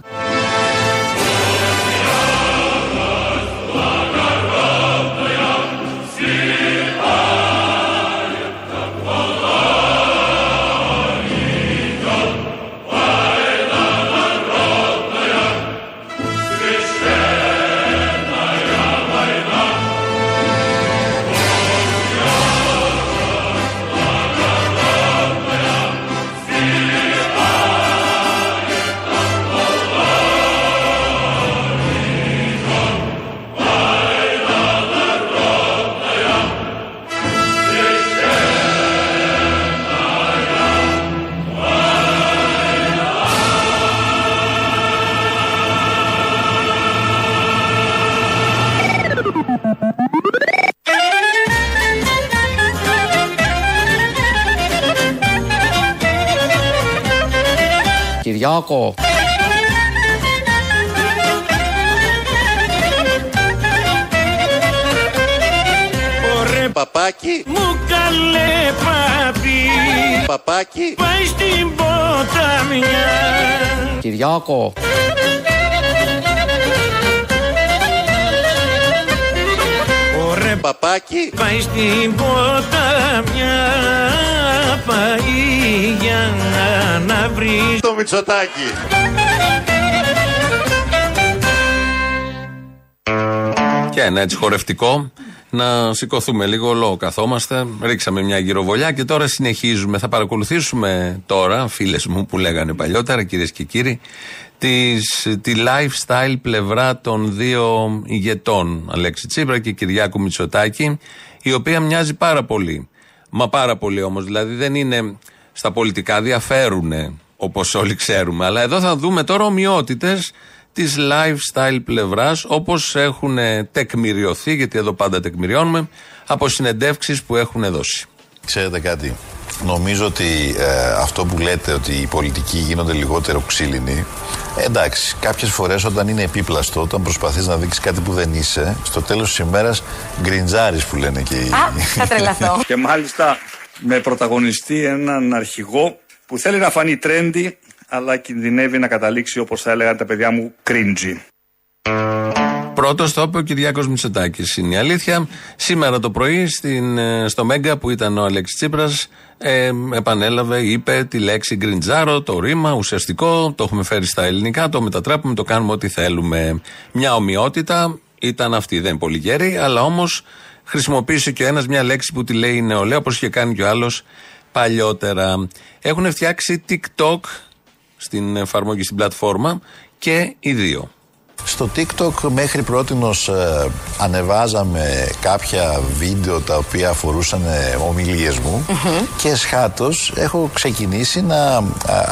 Κυριάκο. Ωραία παπάκι. Μου καλέ παπί Παπάκι. Πάει στην ποταμιά Κυριάκο. Παπάκι. Πάει στην ποταμιά Πάει για να βρεις Το Μητσοτάκι. Και ένα έτσι χορευτικό. Να σηκωθούμε λίγο, όλο καθόμαστε. Ρίξαμε μια γυροβολιά και τώρα συνεχίζουμε. Θα παρακολουθήσουμε τώρα, φίλες μου που λέγανε παλιότερα, κυρίες και κύριοι, τις, τη lifestyle πλευρά των δύο ηγετών, Αλέξη Τσίπρα και Κυριάκου Μητσοτάκη, η οποία μοιάζει πάρα πολύ. Μα πάρα πολύ όμως. Δηλαδή δεν είναι στα πολιτικά, διαφέρουν όπως όλοι ξέρουμε. Αλλά εδώ θα δούμε τώρα ομοιότητες της lifestyle πλευράς όπως έχουν τεκμηριωθεί, γιατί εδώ πάντα τεκμηριώνουμε, από συνεντεύξεις που έχουν δώσει. Ξέρετε κάτι. Νομίζω ότι ε, αυτό που λέτε ότι οι πολιτικοί γίνονται λιγότερο ξύλινοι. ε, εντάξει, κάποιες φορές όταν είναι επίπλαστο, όταν προσπαθείς να δείξεις κάτι που δεν είσαι, στο τέλος της ημέρας γκριντζάρεις που λένε και οι. Α, θα τρελαθώ. Και μάλιστα με πρωταγωνιστή έναν αρχηγό που θέλει να φανεί trendy, αλλά κινδυνεύει να καταλήξει όπως θα έλεγαν τα παιδιά μου cringy. Πρώτος το είπε ο Κυριάκος Μητσοτάκης. Είναι η αλήθεια. Σήμερα το πρωί στην, ε, στο Μέγκα που ήταν ο Αλέξης Τσίπρας, ε, επανέλαβε, είπε τη λέξη γκριντζάρο, το ρήμα ουσιαστικό. Το έχουμε φέρει στα ελληνικά, το μετατρέπουμε, το κάνουμε ό,τι θέλουμε. Μια ομοιότητα ήταν αυτή. Δεν είναι πολύ γέρη, αλλά όμως χρησιμοποίησε και ο ένας μια λέξη που τη λέει νεολαία, όπως είχε κάνει και ο άλλος παλιότερα. Έχουν φτιάξει TikTok στην εφαρμογή, στην πλατφόρμα και οι δύο. Στο TikTok μέχρι πρότινος ε, ανεβάζαμε κάποια βίντεο τα οποία αφορούσαν ε, ομιλίες μου και σχάτως έχω ξεκινήσει να α,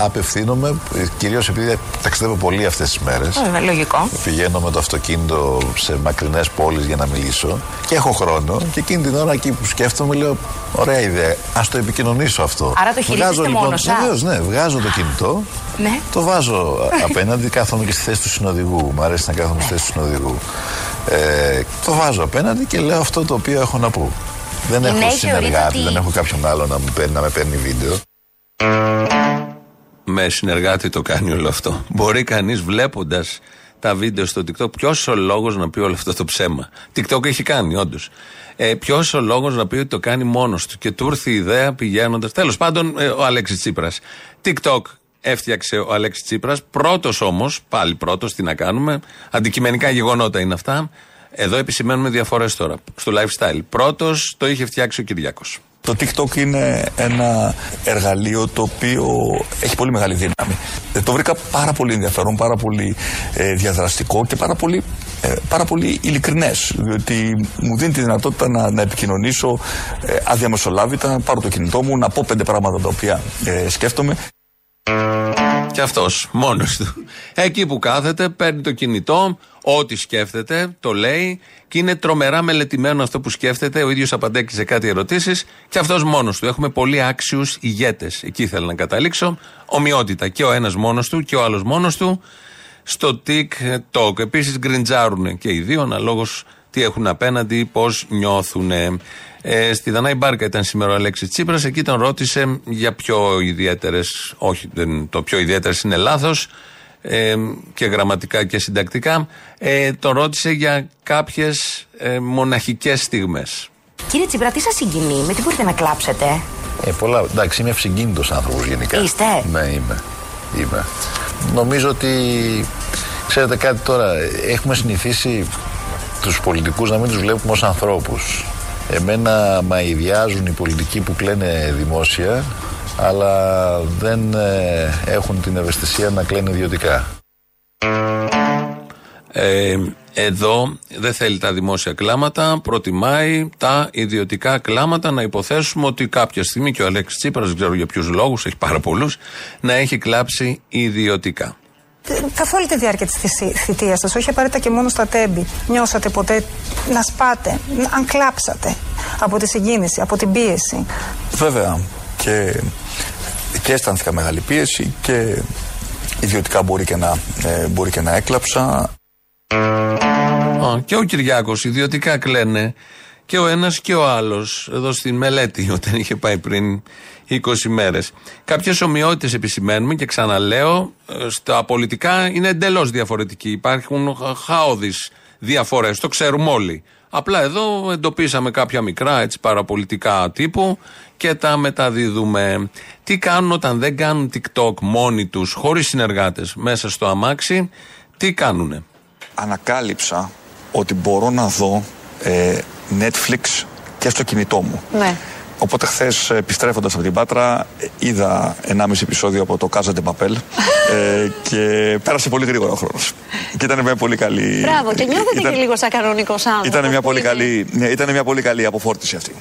απευθύνομαι, ε, κυρίως επειδή ταξιδεύω πολύ αυτές τις μέρες. Βέβαια, λογικό. Πηγαίνω με το αυτοκίνητο σε μακρινές πόλεις για να μιλήσω και έχω χρόνο και εκείνη την ώρα εκεί που σκέφτομαι λέω ωραία ιδέα, ας το επικοινωνήσω αυτό. Άρα το χειρίζεστε μόνος σας. Βεβαίως, ναι, βγάζω το κινητό Ναι. το βάζω απέναντι, κάθομαι και στη θέση του συνοδηγού. Μ' αρέσει να κάθομαι στη θέση του συνοδηγού. Ε, το βάζω απέναντι και λέω αυτό το οποίο έχω να πω. Δεν Ναι, έχω θεωρείτε συνεργάτη, ότι- δεν έχω κάποιον άλλο να, μου παίρνει, να με παίρνει βίντεο. Με συνεργάτη το κάνει όλο αυτό. Μπορεί κανείς βλέποντας τα βίντεο στο TikTok, ποιος ο λόγος να πει όλο αυτό το ψέμα. TikTok έχει κάνει, όντως. Ε, ποιος ο λόγος να πει ότι το κάνει μόνος του. Και του ήρθε η ιδέα πηγαίνοντα. Τέλος πάντων, ε, ο Αλέξης Τσίπρας. TikTok έφτιαξε ο Αλέξης Τσίπρας. Πρώτος όμως, πάλι πρώτος, τι να κάνουμε. Αντικειμενικά γεγονότα είναι αυτά. Εδώ επισημαίνουμε διαφορές τώρα. Στο lifestyle. Πρώτος το είχε φτιάξει ο Κυριάκος. Το TikTok είναι ένα εργαλείο το οποίο έχει πολύ μεγάλη δύναμη. Ε, το βρήκα πάρα πολύ ενδιαφέρον, πάρα πολύ ε, διαδραστικό και πάρα πολύ ε, πάρα πολύ ειλικρινές. Διότι μου δίνει τη δυνατότητα να, να επικοινωνήσω ε, αδιαμεσολάβητα, να πάρω το κινητό μου, να πω πέντε πράγματα τα οποία ε, σκέφτομαι. Και αυτός μόνος του. Εκεί που κάθεται, παίρνει το κινητό, ό,τι σκέφτεται, το λέει και είναι τρομερά μελετημένο αυτό που σκέφτεται. Ο ίδιος απαντάει και σε κάτι ερωτήσεις και αυτός μόνος του. Έχουμε πολύ άξιους ηγέτες. Εκεί ήθελα να καταλήξω. Ομοιότητα. Και ο ένας μόνος του και ο άλλος μόνος του. Στο TikTok. Επίσης γκριντζάρουν και οι δύο αναλόγως τι έχουν απέναντι, πώς νιώθουν. Ε, στη Δανάη Μπάρκα ήταν σήμερα ο Αλέξης Τσίπρας. Εκεί τον ρώτησε για πιο ιδιαίτερες. Όχι, δεν, το πιο ιδιαίτερες είναι λάθος. Ε, και γραμματικά και συντακτικά. Ε, τον ρώτησε για κάποιες ε, μοναχικές στιγμές. Κύριε Τσίπρα, τι σας συγκινεί, με τι μπορείτε να κλάψετε; Ε, πολλά. Εντάξει, είμαι ευσυγκίνητος άνθρωπος γενικά. Είστε; Ναι, είμαι. είμαι. Νομίζω ότι, ξέρετε κάτι τώρα, έχουμε συνηθίσει τους πολιτικούς να μην τους βλέπουμε ως ανθρώπους. Εμένα μαειδιάζουν οι πολιτικοί που κλαίνε δημόσια, αλλά δεν ε, έχουν την ευαισθησία να κλαίνε ιδιωτικά. Ε, εδώ δεν θέλει τα δημόσια κλάματα, προτιμάει τα ιδιωτικά κλάματα. Να υποθέσουμε ότι κάποια στιγμή και ο Αλέξης Τσίπρας, δεν ξέρω για ποιους λόγους, έχει πάρα πολλούς, να έχει κλάψει ιδιωτικά. Καθ' όλη τη διάρκεια της θητείας σας, όχι απαραίτητα και μόνο στα τέμπη, νιώσατε ποτέ να σπάτε, να- αν κλάψατε από τη συγκίνηση, από την πίεση; Βέβαια και, και αισθάνθηκα μεγάλη πίεση και ιδιωτικά μπορεί και να, ε, μπορεί και να έκλαψα. Α, και ο Κυριάκος ιδιωτικά κλαίνε και ο ένας και ο άλλος εδώ στην μελέτη όταν είχε πάει πριν 20 μέρες. Κάποιες ομοιότητες επισημαίνουμε και ξαναλέω, ε, στα πολιτικά είναι εντελώς διαφορετικοί. Υπάρχουν χαόδει διαφορές, το ξέρουμε όλοι. Απλά εδώ εντοπίσαμε κάποια μικρά έτσι παραπολιτικά τύπου και τα μεταδίδουμε. Τι κάνουν όταν δεν κάνουν TikTok μόνοι τους, χωρίς συνεργάτες, μέσα στο αμάξι, τι κάνουνε; Ανακάλυψα ότι μπορώ να δω ε, Netflix και στο κινητό μου. Ναι. Οπότε χθες, επιστρέφοντας από την Πάτρα, ε, είδα 1,5 επεισόδιο από το Casa de Papel ε, και πέρασε πολύ γρήγορα ο χρόνος. Και ήταν μια πολύ καλή. Μπράβο, και νιώθετε ήταν- και λίγο σαν κανονικός άνθρωπος. Ήταν μια, πολύ καλή, ναι, ήταν μια πολύ καλή αποφόρτιση αυτή.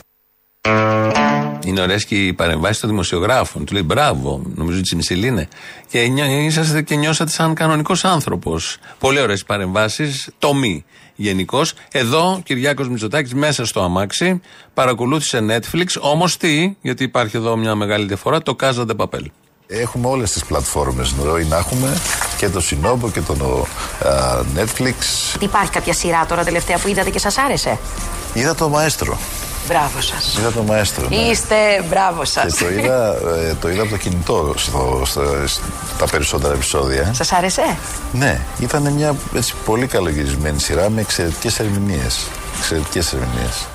Είναι ωραίες και οι παρεμβάσεις των δημοσιογράφων. Του λέει μπράβο, νομίζω ότι Τσιμισιλή είναι. Και νιώ- είσαστε και νιώσατε σαν κανονικός άνθρωπος. Πολύ ωραίες παρεμβάσεις. Τομή γενικώς. Εδώ, Κυριάκος Μητσοτάκης μέσα στο αμάξι παρακολούθησε Netflix. Όμως τι, γιατί υπάρχει εδώ μια μεγάλη διαφορά, το Casa de Papel. Έχουμε όλες τις πλατφόρμες ροή να έχουμε και το Σινόμπο και το α, Netflix. Υπάρχει κάποια σειρά τώρα τελευταία που είδατε και σας άρεσε; Είδα το Μαέστρο. Μπράβο σας. Είδα το Μαέστρο. ναι. Είστε μπράβο σας. Και το είδα, ε, το είδα από το κινητό στο, στα- στα περισσότερα επεισόδια. Σας άρεσε; Ναι, ήταν μια έτσι, πολύ καλογυρισμένη σειρά με εξαιρετικές ερμηνείες. Εξαιρετικές ερμηνείες.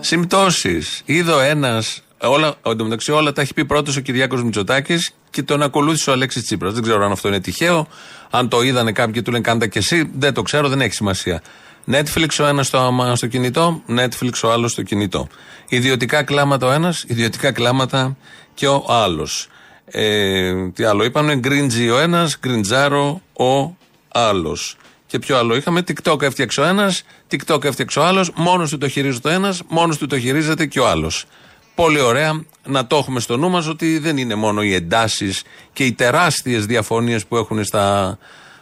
Συμπτώσεις. Είδε ο ένας. Όλα, εντωμεταξύ όλα τα έχει πει πρώτος ο Κυριάκος Μητσοτάκης και τον ακολούθησε ο Αλέξης Τσίπρας. Δεν ξέρω αν αυτό είναι τυχαίο. Αν το είδανε κάποιοι και του λένε κάντα και εσύ, δεν το ξέρω, δεν έχει σημασία. Netflix ο ένας στο, άμα- στο κινητό, Netflix ο άλλος στο κινητό. Ιδιωτικά κλάματα ο ένας, ιδιωτικά κλάματα και ο άλλος. Ε, τι άλλο είπαμε, γκριντζι ο ένας, γκριντζάρο ο άλλος. Και ποιο άλλο είχαμε, TikTok έφτιαξε ο ένας, TikTok έφτιαξε ο άλλος, μόνος του το χειρίζεται ο ένας, μόνος του το χειρίζεται και ο άλλος. Πολύ ωραία να το έχουμε στο νου μας ότι δεν είναι μόνο οι εντάσεις και οι τεράστιες διαφωνίες που έχουν στα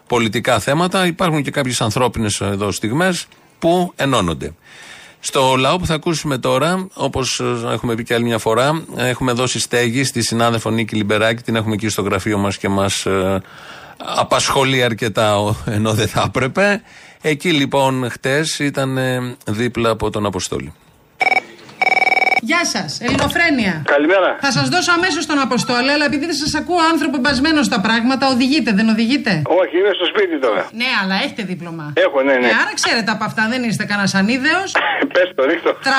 πολιτικά θέματα. Υπάρχουν και κάποιες ανθρώπινες εδώ στιγμές που ενώνονται. Στο λαό που θα ακούσουμε τώρα, όπως έχουμε πει και άλλη μια φορά, έχουμε δώσει στέγη στη συνάδελφο Νίκη Λιμπεράκη. Την έχουμε εκεί στο γραφείο μας και μας απασχολεί αρκετά, ο- ενώ δεν θα έπρεπε. Εκεί λοιπόν χτες ήταν ε, δίπλα από τον Αποστόλη. Γεια σας, Ελληνοφρένεια. Καλημέρα. Θα σας δώσω αμέσως τον Αποστόλη, αλλά επειδή δεν σας ακούω άνθρωπο μπασμένος στα πράγματα, οδηγείτε, δεν οδηγείτε; Όχι, είμαι στο σπίτι τώρα. Ναι, αλλά έχετε δίπλωμα. Έχω, ναι, ναι. Ε, άρα ξέρετε από αυτά, δεν είστε κανένας ανίδεος. Πες το, ρίχτω. 370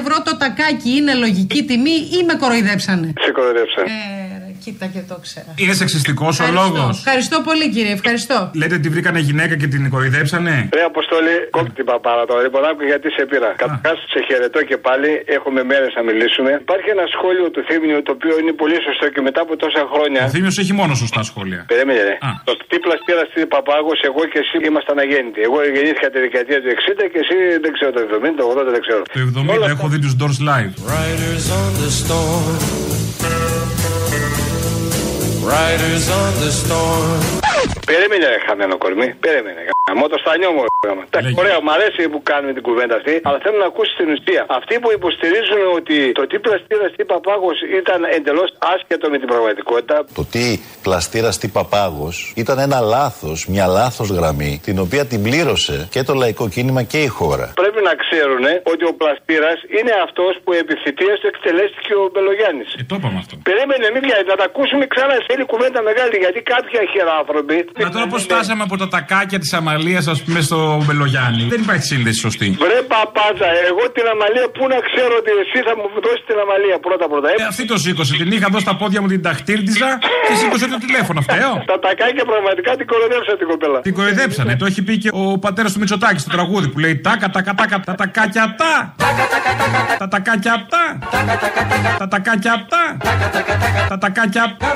ευρώ το τακάκι είναι λογική τιμή ή με κοροϊδέψανε; Σε κοροϊδέψα. Ε, ρε, Κοίτα και το ξέρα. Είναι σεξιστικός ο Ευχαριστώ. λόγος. Ευχαριστώ πολύ κύριε, ευχαριστώ. Λέτε ότι βρήκανε γυναίκα και την κοροϊδέψανε; Ρε Αποστόλη, κόψε την παπάρα τώρα. Λοιπόν, άκου γιατί σε πήρα. Καταρχάς, σε χαιρετώ και πάλι. Έχουμε μέρες να μιλήσουμε. Υπάρχει ένα σχόλιο του Θήμιου το οποίο είναι πολύ σωστό και μετά από τόσα χρόνια. Ο Θήμιος έχει μόνο σωστά σχόλια. Περίμενε, ρε. Το τι πλαστήρα στη Παπάγος, εγώ και εσύ ήμασταν αγέννητοι. Εγώ γεννήθηκα τη δεκαετία του 60 και εσύ δεν ξέρω το 70, το 80 δεν ξέρω. Το 70 έχω δει τους Doors Live. Riders on the storm. Riders on the storm. Περίμενε, ρε, χαμένο κορμί. Περίμενε. Γαμώ το στανιό μου. ρε, γάμα. Εντάξει, Ωραία, μου αρέσει που κάνουμε την κουβέντα αυτή, αλλά θέλω να ακούσεις την ουσία. Αυτοί που υποστηρίζουν ότι το τι πλαστήρας τι Παπάγος ήταν εντελώς άσχετο με την πραγματικότητα. Το τι πλαστήρας τι Παπάγος ήταν ένα λάθος, μια λάθος γραμμή, την οποία την πλήρωσε και το λαϊκό κίνημα και η χώρα. Πρέπει να ξέρουν ότι ο πλαστήρας είναι αυτός που επί θητείας του εκτελέστηκε ο Μπελογιάννης. Ε, το είπαμε αυτό. Περίμενε, μην πιάνει, να τα ακούσουμε ξανά. Θέλει κουβέντα μεγάλη γιατί κάποιοι αχεράνθρωποι. Να τώρα πώς φτάσαμε από τα τακάκια της Αμαλία, ας πούμε, στο Μπελογιάννη. Δεν υπάρχει σύνδεση σωστή. Βρε παπάτσα, εγώ την Αμαλία πού να ξέρω ότι εσύ θα μου δώσεις την Αμαλία πρώτα πρώτα. Ε, αυτή το σήκωσε. Την είχα δώσει στα πόδια μου, την ταχτήρτιζα και σήκωσε το τηλέφωνο. Φταίω. Τα τακάκια πραγματικά την κοροϊδέψα την κοπέλα. Την κοροϊδέψανε. Το έχει πει και ο πατέρας του Μητσοτάκης στο τραγούδι που λέει Τάκα, τάκα, τάκα, τα τακάκια αυτά. Τα τακάκια αυτά. Τα τακάκια αυτά. Τα τακάκια αυτά.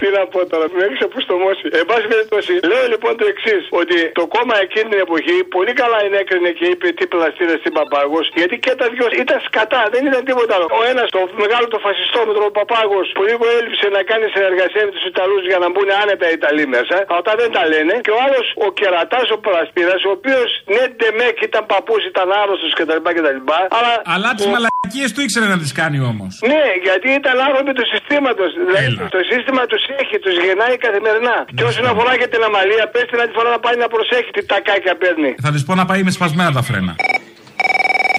Τι να πω τώρα, με έχεις αποστομώσει. Εν πάση περιπτώσει, λέω λοιπόν το εξής: Ότι το κόμμα εκείνη την εποχή πολύ καλά ενέκρινε και είπε τι πλαστήρες τι Παπάγο, γιατί και τα δυο ήταν σκατά, δεν ήταν τίποτα άλλο. Ο ένας, το μεγάλο το φασιστόμετρο, ο Παπάγος, που λίγο έλειψε να κάνει συνεργασία με τους Ιταλούς για να μπουν άνετα οι Ιταλοί μέσα. Αυτά δεν τα λένε. Και ο άλλος, ο κερατάς, ο πλαστήρα, ο οποίος ναι, ντεμέκ ήταν παππούς, ήταν άρρωστος κτλ. κτλ. Αλλά, Αλλά τις μαλακίες του ήξερε να τις κάνει όμως. ναι, γιατί ήταν άνθρωποι τους συστήματο. Δηλαδή το σύστημα τους έχει, τους γεννάει καθημερινά. Και όσον αφορά και την αμαλία, πες την άλλη φορά να πάει να προσέχει τι τακάκια παίρνει. Θα της πω να πάει με σπασμένα τα φρένα.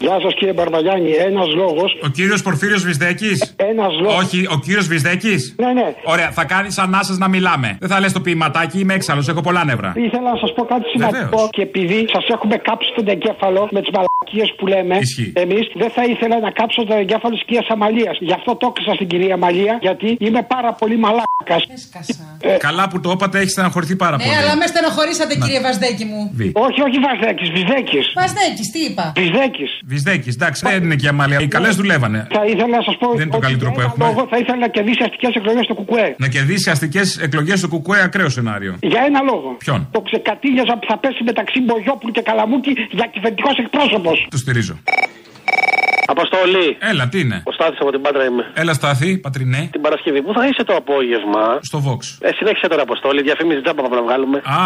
Γεια σας κύριε Μπαρμπαγιάννη, ένας λόγος. Ο κύριος Πορφύριος Βυσδέκης. Ένας λόγος. Όχι, ο κύριος Βυσδέκης. Ναι, ναι. Ωραία, θα κάνεις ανάσες να μιλάμε. Δεν θα λες το ποιηματάκι, είμαι έξαλλος, έχω πολλά νεύρα. Ήθελα να σας πω κάτι σημαντικό και επειδή σας έχουμε κάψει τον εγκέφαλο με τις μαλακίες που λέμε εμείς, δεν θα ήθελα να κάψω τον εγκέφαλο της κυρίας Αμαλίας. Γι' αυτό το έκλεισα στην κυρία Αμαλία, γιατί είμαι πάρα πολύ μαλάκας. Καλά που το είπατε, έχεις στεναχωρηθεί πάρα πολύ. Ναι, αλλά με στενοχωρήσατε κύριε Βασδέκη μου. Βι. Όχι, όχι Βαζδέκη, Βυζδέκη. Βασδέκης, τι είπα; Βυζδέκη. Βυσδέκη, εντάξει, δεν είναι και η αμαλία. Οι καλές δουλεύανε. Θα ήθελα να σας πω. Δεν είναι το ότι καλύτερο που ένα έχουμε. λόγο θα ήθελα να κερδίσει αστικές εκλογές στο Κουκουέ. Να κερδίσει αστικές εκλογές το ΚΚΕ, ακραίο σενάριο. Για ένα λόγο. Ποιον; Το ξεκατίνιασμα που θα πέσει μεταξύ Μπογιόπουλου και Καλαμούκη για κυβερνητικός εκπρόσωπος. Το στηρίζω. Αποστόλη. Έλα, τι είναι; Ο Στάθης από την Πάτρα είμαι. Έλα, Στάθη, πατρινέ. Την Παρασκευή. Πού θα είσαι το απόγευμα; Στο Vox. Ε, συνέχισε τώρα, Αποστόλη. Διαφήμιση τζάμπα που να βγάλουμε. Α,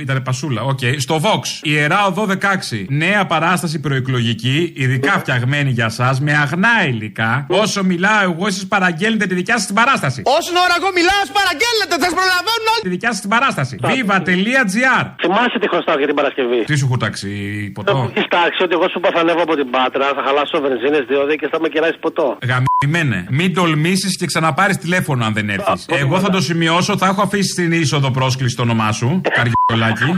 ήταν πασούλα. Οκ. Στο Vox. Ιερά Οδό 16. Νέα παράσταση προεκλογική, ειδικά φτιαγμένη για εσάς, με αγνά υλικά. Όσο μιλάω εγώ, εσείς παραγγέλνετε τη δικιά σας την παράσταση. Όσον ώρα εγώ μιλάω, σας παραγγέλλετε, θα σας προλαβαίνουν όλοι. Τη δικιά σας την παράσταση. Viva.gr. Θυμάσαι τι χρωστάω για την Παρασκευή; Τι σου έχω τάξει, ποτό; Έχεις τάξει ότι εγώ σου είπα θα ανέβω από την Πάτρα, θα χαλάσω βενζίνε διόδια και θα με κεράσει ποτό. Γαμημένε. Μην τολμήσεις και ξαναπάρεις τηλέφωνο αν δεν έρθεις. Εγώ θα το σημειώσω, θα έχω αφήσει στην είσοδο πρόσκληση το όνομά σου, Καριολάκι.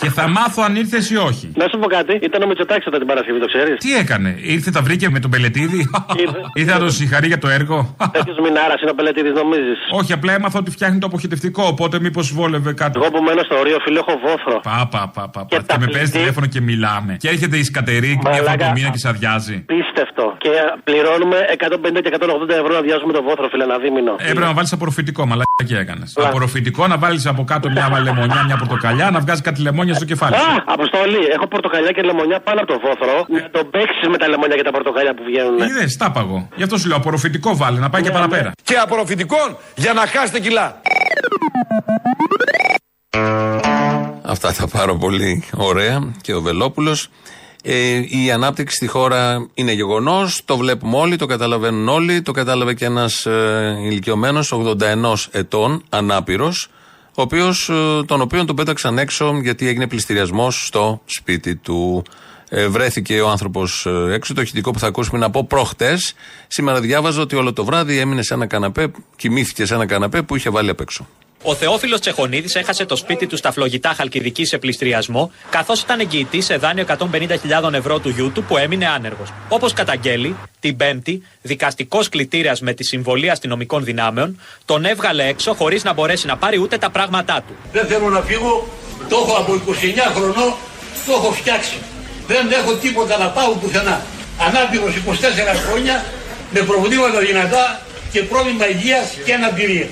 Και θα μάθω αν ήρθες ή όχι. Να σου πω κάτι, ήταν ο Μητσοτάκης όταν την Παρασκευή, το ξέρεις; Τι έκανε, ήρθε, τα βρήκε με τον Πελετίδη. Ήρθε να τον συγχαρεί για το έργο; Τέτοιος μηνάρα είναι ο πελετήδης, νομίζεις; Όχι, απλά έμαθα ότι φτιάχνει το αποχετευτικό, οπότε μήπως βόλευε κάτι. Εγώ που μένω στο ορίο, φίλο, έχω βόθρο. Πα, πα, πα, πα, πα. Και, με παίζεις τηλέφωνο και μιλάμε. Και έρχεται η σκατερή μια φορά το μήνα και σε αδειάζει. Πίστευτο. Και πληρώνουμε 150 και 180 ευρώ να διάζουμε το βόθρο, φίλε, ένα δίμηνο. Έπρεπε να βάλεις απορροφητικό, μαλάκι έκανες. Απορροφητικό να βάλεις από κάτω μια λεμονιά, μια πορτοκαλιά, να βγάζεις κάτι λεμόνια στο κεφάλι. Α, αποστολή, έχω πορτοκαλιά και λεμονιά πάνω από το βόθρο. Να το παίξεις με τα λεμόνια και τα πορτοκαλιά που βγαίνουν. Είδες, τάπαγο. Γι' αυτό σου λέω απορροφητικό βάλει, να πάει και παραπέρα. Και απορροφητικών για να χάσετε κιλά. Αυτά τα πάρα πολύ ωραία και ο Βελόπουλος. Ε, η ανάπτυξη στη χώρα είναι γεγονός. Το βλέπουμε όλοι, το καταλαβαίνουν όλοι. Το κατάλαβε και ένας ε, ηλικιωμένος 81 ετών, ανάπηρος, ο οποίος, ε, τον οποίο τον πέταξαν έξω γιατί έγινε πληστηριασμός στο σπίτι του. Ε, βρέθηκε ο άνθρωπος έξω. Το ηχητικό που θα ακούσουμε είναι από προχτές. Σήμερα διάβαζα ότι όλο το βράδυ έμεινε σε ένα καναπέ, κοιμήθηκε σε ένα καναπέ που είχε βάλει απ' έξω. Ο Θεόφιλος Τσεχονίδης έχασε το σπίτι του στα φλογητά Χαλκιδική σε πληστριασμό, καθώς ήταν εγγυητή σε δάνειο 150.000 ευρώ του γιού του που έμεινε άνεργος. Όπως καταγγέλει, την Πέμπτη, δικαστικός κλητήρας με τη συμβολή αστυνομικών δυνάμεων τον έβγαλε έξω χωρίς να μπορέσει να πάρει ούτε τα πράγματά του. Δεν θέλω να φύγω, το έχω από 29 χρονών, το έχω φτιάξει. Δεν έχω τίποτα να πάω πουθενά. Ανάπηρος 24 χρόνια, με προβλήματα δυνατά και πρόβλημα υγείας και αναπηρία.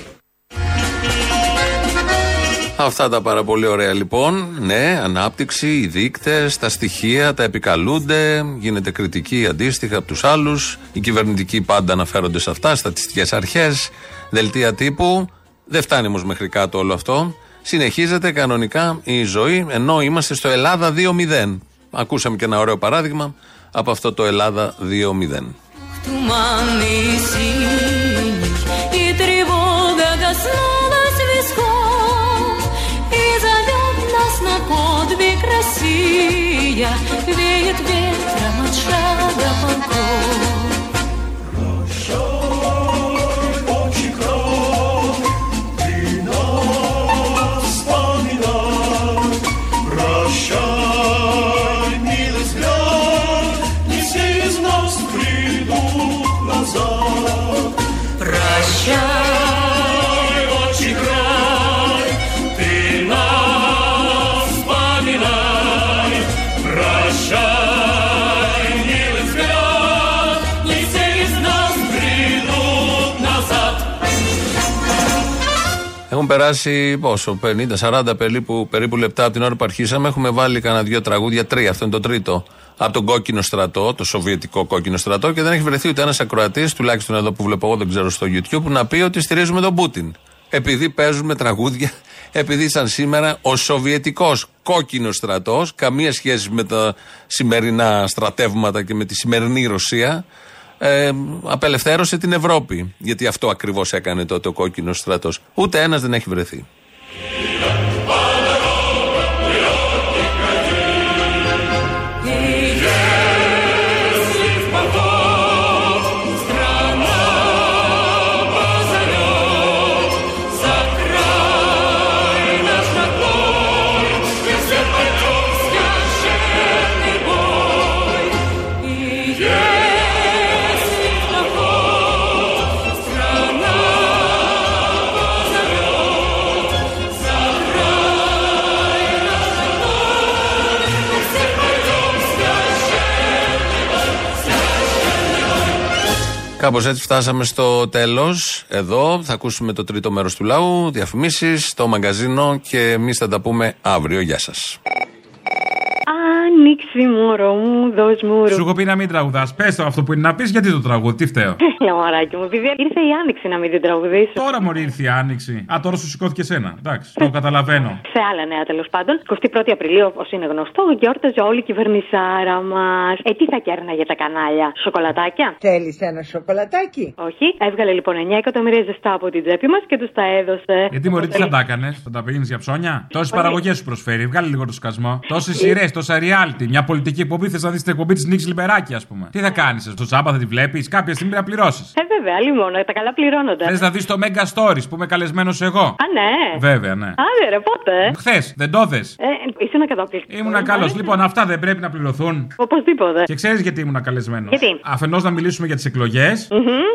Αυτά τα πάρα πολύ ωραία λοιπόν. Ναι, ανάπτυξη, οι δείκτες, τα στοιχεία, τα επικαλούνται. Γίνεται κριτική αντίστοιχα από τους άλλους. Οι κυβερνητικοί πάντα αναφέρονται σε αυτά, στατιστικές αρχές, δελτία τύπου. Δεν φτάνει όμως μέχρι κάτω όλο αυτό. Συνεχίζεται κανονικά η ζωή, ενώ είμαστε στο Ελλάδα 2-0. Ακούσαμε και ένα ωραίο παράδειγμα από αυτό το Ελλάδα 2-0. Η Веет ветром от шага полков περάσει πόσο, 50-40 περίπου, περίπου λεπτά από την ώρα που αρχίσαμε. Έχουμε βάλει κανένα δύο τραγούδια, τρία, αυτό είναι το τρίτο, από τον κόκκινο στρατό, το σοβιετικό κόκκινο στρατό και δεν έχει βρεθεί ούτε ένας ακροατής, τουλάχιστον εδώ που βλέπω εγώ, δεν ξέρω στο YouTube, που να πει ότι στηρίζουμε τον Πούτιν. Επειδή παίζουμε τραγούδια, επειδή σαν σήμερα ο σοβιετικός κόκκινος στρατός, καμία σχέση με τα σημερινά στρατεύματα και με τη σημερινή Ρωσία, ε, απελευθέρωσε την Ευρώπη. Γιατί αυτό ακριβώς έκανε τότε ο κόκκινος στρατός. Ούτε ένας δεν έχει βρεθεί. Κάπως έτσι φτάσαμε στο τέλος. Εδώ θα ακούσουμε το τρίτο μέρος του λαού, διαφημίσεις, το μαγκαζίνο και εμείς θα τα πούμε αύριο. Γεια σας. Άνοιξη μωρό μου, δώσ' μου ρου. Σου έχω πει να μην τραγουδάς. Πες το αυτό που είναι να πεις, γιατί το τραγούδι, τι φταίω. Έλα, μωράκι μου, επειδή ήρθε η άνοιξη να μην την τραγουδήσω. Τώρα μωρή ήρθε η άνοιξη. Α, τώρα σου σηκώθηκε σένα. Εντάξει, το καταλαβαίνω. Σε άλλα νέα τέλος πάντων. 21η Απριλίου, όπως είναι γνωστό, γιόρταζε όλη η κυβερνησάρα μας. Ε, τι θα κέρναγε τα κανάλια, σοκολατάκια; Θέλεις ένα σοκολατάκι; Όχι. Έβγαλε λοιπόν 9 εκατομμύρια ζεστά από την τσέπη μας και τους τα έδωσε. Γιατί μωρή, τι θα τα έκανες, θα τα πήγαινες για ψώνια; Τόσες παραγωγές σου προσφέρει, βγάλει λίγο το σκασμό. Τόσες σειρές, τόσα reality. Μια πολιτική εκπομπή θες να δεις την εκπομπή της Νίξη Λιμπεράκη, ας πούμε. Τι θα κάνεις, στο τσάμπα θα τη βλέπεις, κάποια στιγμή θα πληρώσεις. Ε, βέβαια, άλλη μόνο, τα καλά πληρώνονται. Θες να δεις το Mega Stories που είμαι καλεσμένος εγώ. Α, ναι. Βέβαια, ναι. Άντε, ρε, πότε; Χθες, δεν το δες. Ε, ήσουν καταπληκτικό. Ήμουνα καλός. Λοιπόν, αυτά δεν πρέπει να πληρωθούν. Οπωσδήποτε. Και ξέρεις γιατί ήμουνα καλεσμένος. Γιατί; Αφενός να μιλήσουμε για τις εκλογές.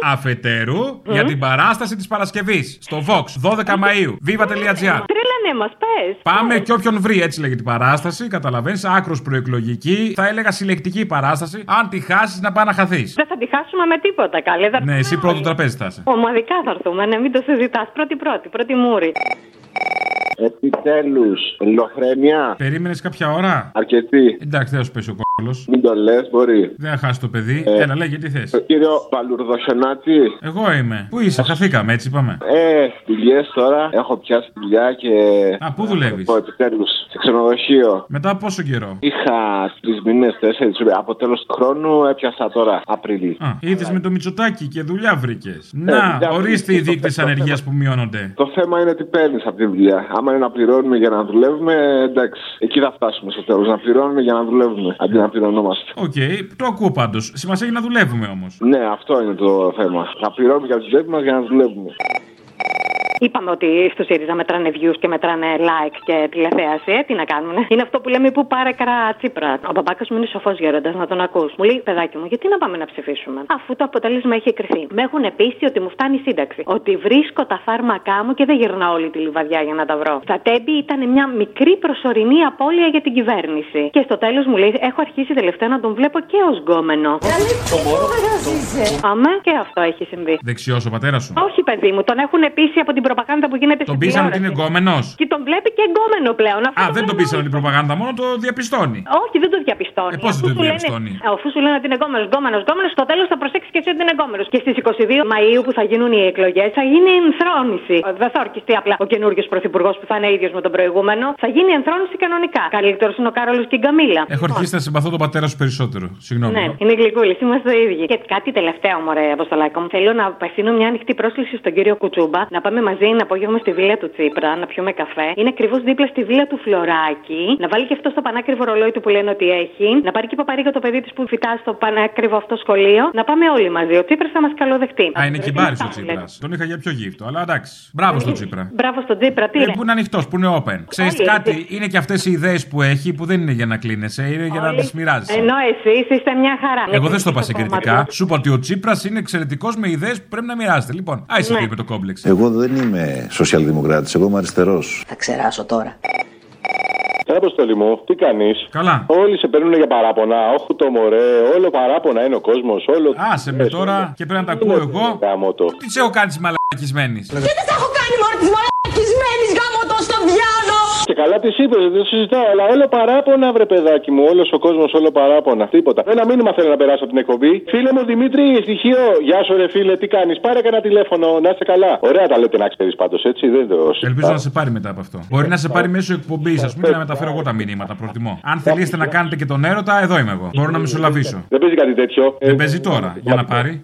Αφετέρου για την παράσταση της Παρασκευής. Στο Vox, 12 Μαου. Viva.gr. Τρέλανε μα, πες. Πάμε και όποιον βρει, έτσι λέγεται η παράσταση. Καταλαβαίνεις, άκρος προεκλογική. Θα έλεγα συλλεκτική παράσταση. Αν τη χάσεις, να πάει να χαθείς. Δεν θα τη χάσουμε με τίποτα, καλέ. Θα Ναι, εσύ πρώτο τραπέζι θα είσαι. Ομαδικά θα έρθουμε, ναι, μην το συζητάς. Πρώτη-πρώτη, πρώτη μούρη. Επιτέλους, λιοφρένια. Περίμενες κάποια ώρα; Αρκετή. Εντάξει, δεν θα σου πέσει ο κόλλο. Μην το λες, μπορεί. Δεν θα χάσει το παιδί. Ε. Έλα, λέγε τι θες. Το κύριο Παλουρδοσενάτη. Εγώ είμαι. Πού είσαι, χαθήκαμε, έτσι είπαμε. Ε, δουλειές τώρα. Έχω πιάσει δουλειά και. Α, πού δουλεύεις; Επιτέλους, σε ξενοδοχείο. Μετά πόσο καιρό; Είχα τρεις μήνες, τέσσερις. Από τέλος του χρόνου έπιασα τώρα, Απρίλη. Α, είδες με το Μητσοτάκι και δουλειά βρήκες. Να, δουλειά ορίστε οι βρήκα. δείκτες ανεργίας που μειώνονται. Το θέμα είναι τι παίρνεις από τη δουλειά. Άμα είναι να πληρώνουμε για να δουλεύουμε, εντάξει. Εκεί θα φτάσουμε στο τέλος. Να πληρώνουμε για να δουλεύουμε. Αντί να πληρωνόμαστε. Οκ, το ακούω πάντως. Σημασία έχει να δουλεύουμε όμως. Ναι, αυτό είναι το θέμα. Να πληρώνουμε για τη δουλειά μας για να δουλεύουμε. Είπαμε ότι στο ΣΥΡΙΖΑ μετράνε views και μετράνε like και τηλεθέαση. Ε, τι να κάνουμε. Είναι αυτό που λέμε που πάρε καρά Τσίπρα. Ο μπαμπάκα μου είναι σοφός γέροντας, να τον ακούς. Μου λέει, παιδάκι μου, γιατί να πάμε να ψηφίσουμε; Αφού το αποτέλεσμα έχει κριθεί. Με έχουν πείσει ότι μου φτάνει η σύνταξη. Ότι βρίσκω τα φάρμακά μου και δεν γυρνάω όλη τη Λιβαδειά για να τα βρω. Στα Τέμπη ήταν μια μικρή προσωρινή απώλεια για την κυβέρνηση. Και στο τέλος μου λέει, έχω αρχίσει τελευταία να τον βλέπω και ως γκόμενο. Αμέ και αυτό έχει συμβεί. Δεξιός ο πατέρας σου. Όχι, παιδί μου, τον έχουν πείσει από την προπαγάνδα που γίνεται Τον στην πείσανε ότι τηλεόραση. είναι εγκόμενος; Και τον βλέπει και εγκόμενο πλέον. Αυτό Α, το δεν τον βλέπει πείσανε την προπαγάνδα, μόνο το διαπιστώνει. όχι, δεν το διαπιστώνει. Ε, πώς Αφού δεν το σου λένε- διαπιστώνει; Ε, Αφού σου λένε ότι είναι εγκόμενος, εγκόμενος, εγκόμενος, στο τέλος θα προσέξεις και εσύ ότι είναι εγκόμενος. Και στις 22 Μαου που θα γίνουν οι εκλογές θα γίνει ενθρόνηση. Ε, Δεν θα ορκιστεί απλά ο καινούριο πρωθυπουργός που θα είναι ίδιος με τον προηγούμενο. Θα γίνει ενθρόνηση κανονικά. Καλύτερος είναι ο Κάρολος και η Γκαμίλα. Έχω αρχίσει να συμπαθώ τον πατέρα σου περισσότερο. Συγγνώμη. Ναι, είναι γλυκούλης, είμαστε οι ίδιοι. Και κάτι τελευταίο, μωρέ, Αποστολάκο μου. Θέλω να απευθύνω μια ανοιχτή πρόσκληση στον κύριο Κουτσούμπα να πάμε μαζί ένα απόγευμα στη βίλα του Τσίπρα, να πιούμε καφέ. Είναι ακριβώς δίπλα στη βίλα του Φλωράκη. Να βάλει και αυτό στο πανάκριβο ρολόι του που λένε ότι έχει. Να πάρει και παπαρίγα το παιδί της που φυτά στο πανάκριβο αυτό σχολείο. Να πάμε όλοι μαζί. Ο Τσίπρας θα μας καλοδεχτεί. Α, είναι κυμπάρης ο Τσίπρας. Τον είχα για πιο γύφτο, αλλά εντάξει. Μπράβο στον Τσίπρα. Μπράβο στον Τσίπρα, τι Ε, είναι; που είναι ανοιχτός, που είναι open. Ξέρεις Όλοι κάτι, είναι και αυτές οι ιδέες που έχει που δεν είναι για να κλείνεσαι, είναι για να τις μοιράζεσαι. Ενώ εσείς είστε μια χαρά. Εγώ δεν στο είπα σε κόμμα κριτικά. του. Σου είπα ότι ο Τσίπρας είναι εξαιρετικός με ιδέες που πρέπει να μοιράζεται. Λοιπόν, άισε Ναι. με το κόμπλεξ. Εγώ δεν είμαι σοσιαλδημοκράτης, εγώ είμαι αριστερός. Θα ξεράσω τώρα. Έλα, Αποστολή μου, τι κάνεις; Καλά. Όλοι σε παίρνουν για παράπονα. Όχι το μωρέ, όλο παράπονα είναι ο κόσμος. Όλο... Άσε με τώρα και πρέπει να τα ακούω εγώ. το. Τι σε έχω κάνει της μαλακισμένης; Τι τις έχω κάνει μόνο της μαλακισμένης γάμο το στο διάλο. Και καλά τι είπες, δεν το συζητάω. Αλλά όλο παράπονα, βρε παιδάκι μου. Όλος ο κόσμος, όλο παράπονα. Τίποτα. Ένα μήνυμα θέλω να περάσω από την εκπομπή. Φίλε μου Δημήτρη, στοιχείο. Γεια σου, ρε φίλε, τι κάνεις; Πάρε κανένα τηλέφωνο, να είσαι καλά. Ωραία τα λέτε να ξέρεις πάντως, έτσι. Δεν το συζητάω. Ελπίζω να σε πάρει μετά από αυτό. Μπορεί να σε πάρει μέσω εκπομπής, ας πούμε, και να μεταφέρω εγώ τα μηνύματα. Προτιμώ. Αν θελήσετε να κάνετε και τον έρωτα, εδώ είμαι εγώ. Μπορώ να μεσολαβήσω. Δεν παίζει κάτι τέτοιο. Δεν παίζει τώρα, για να πάρει.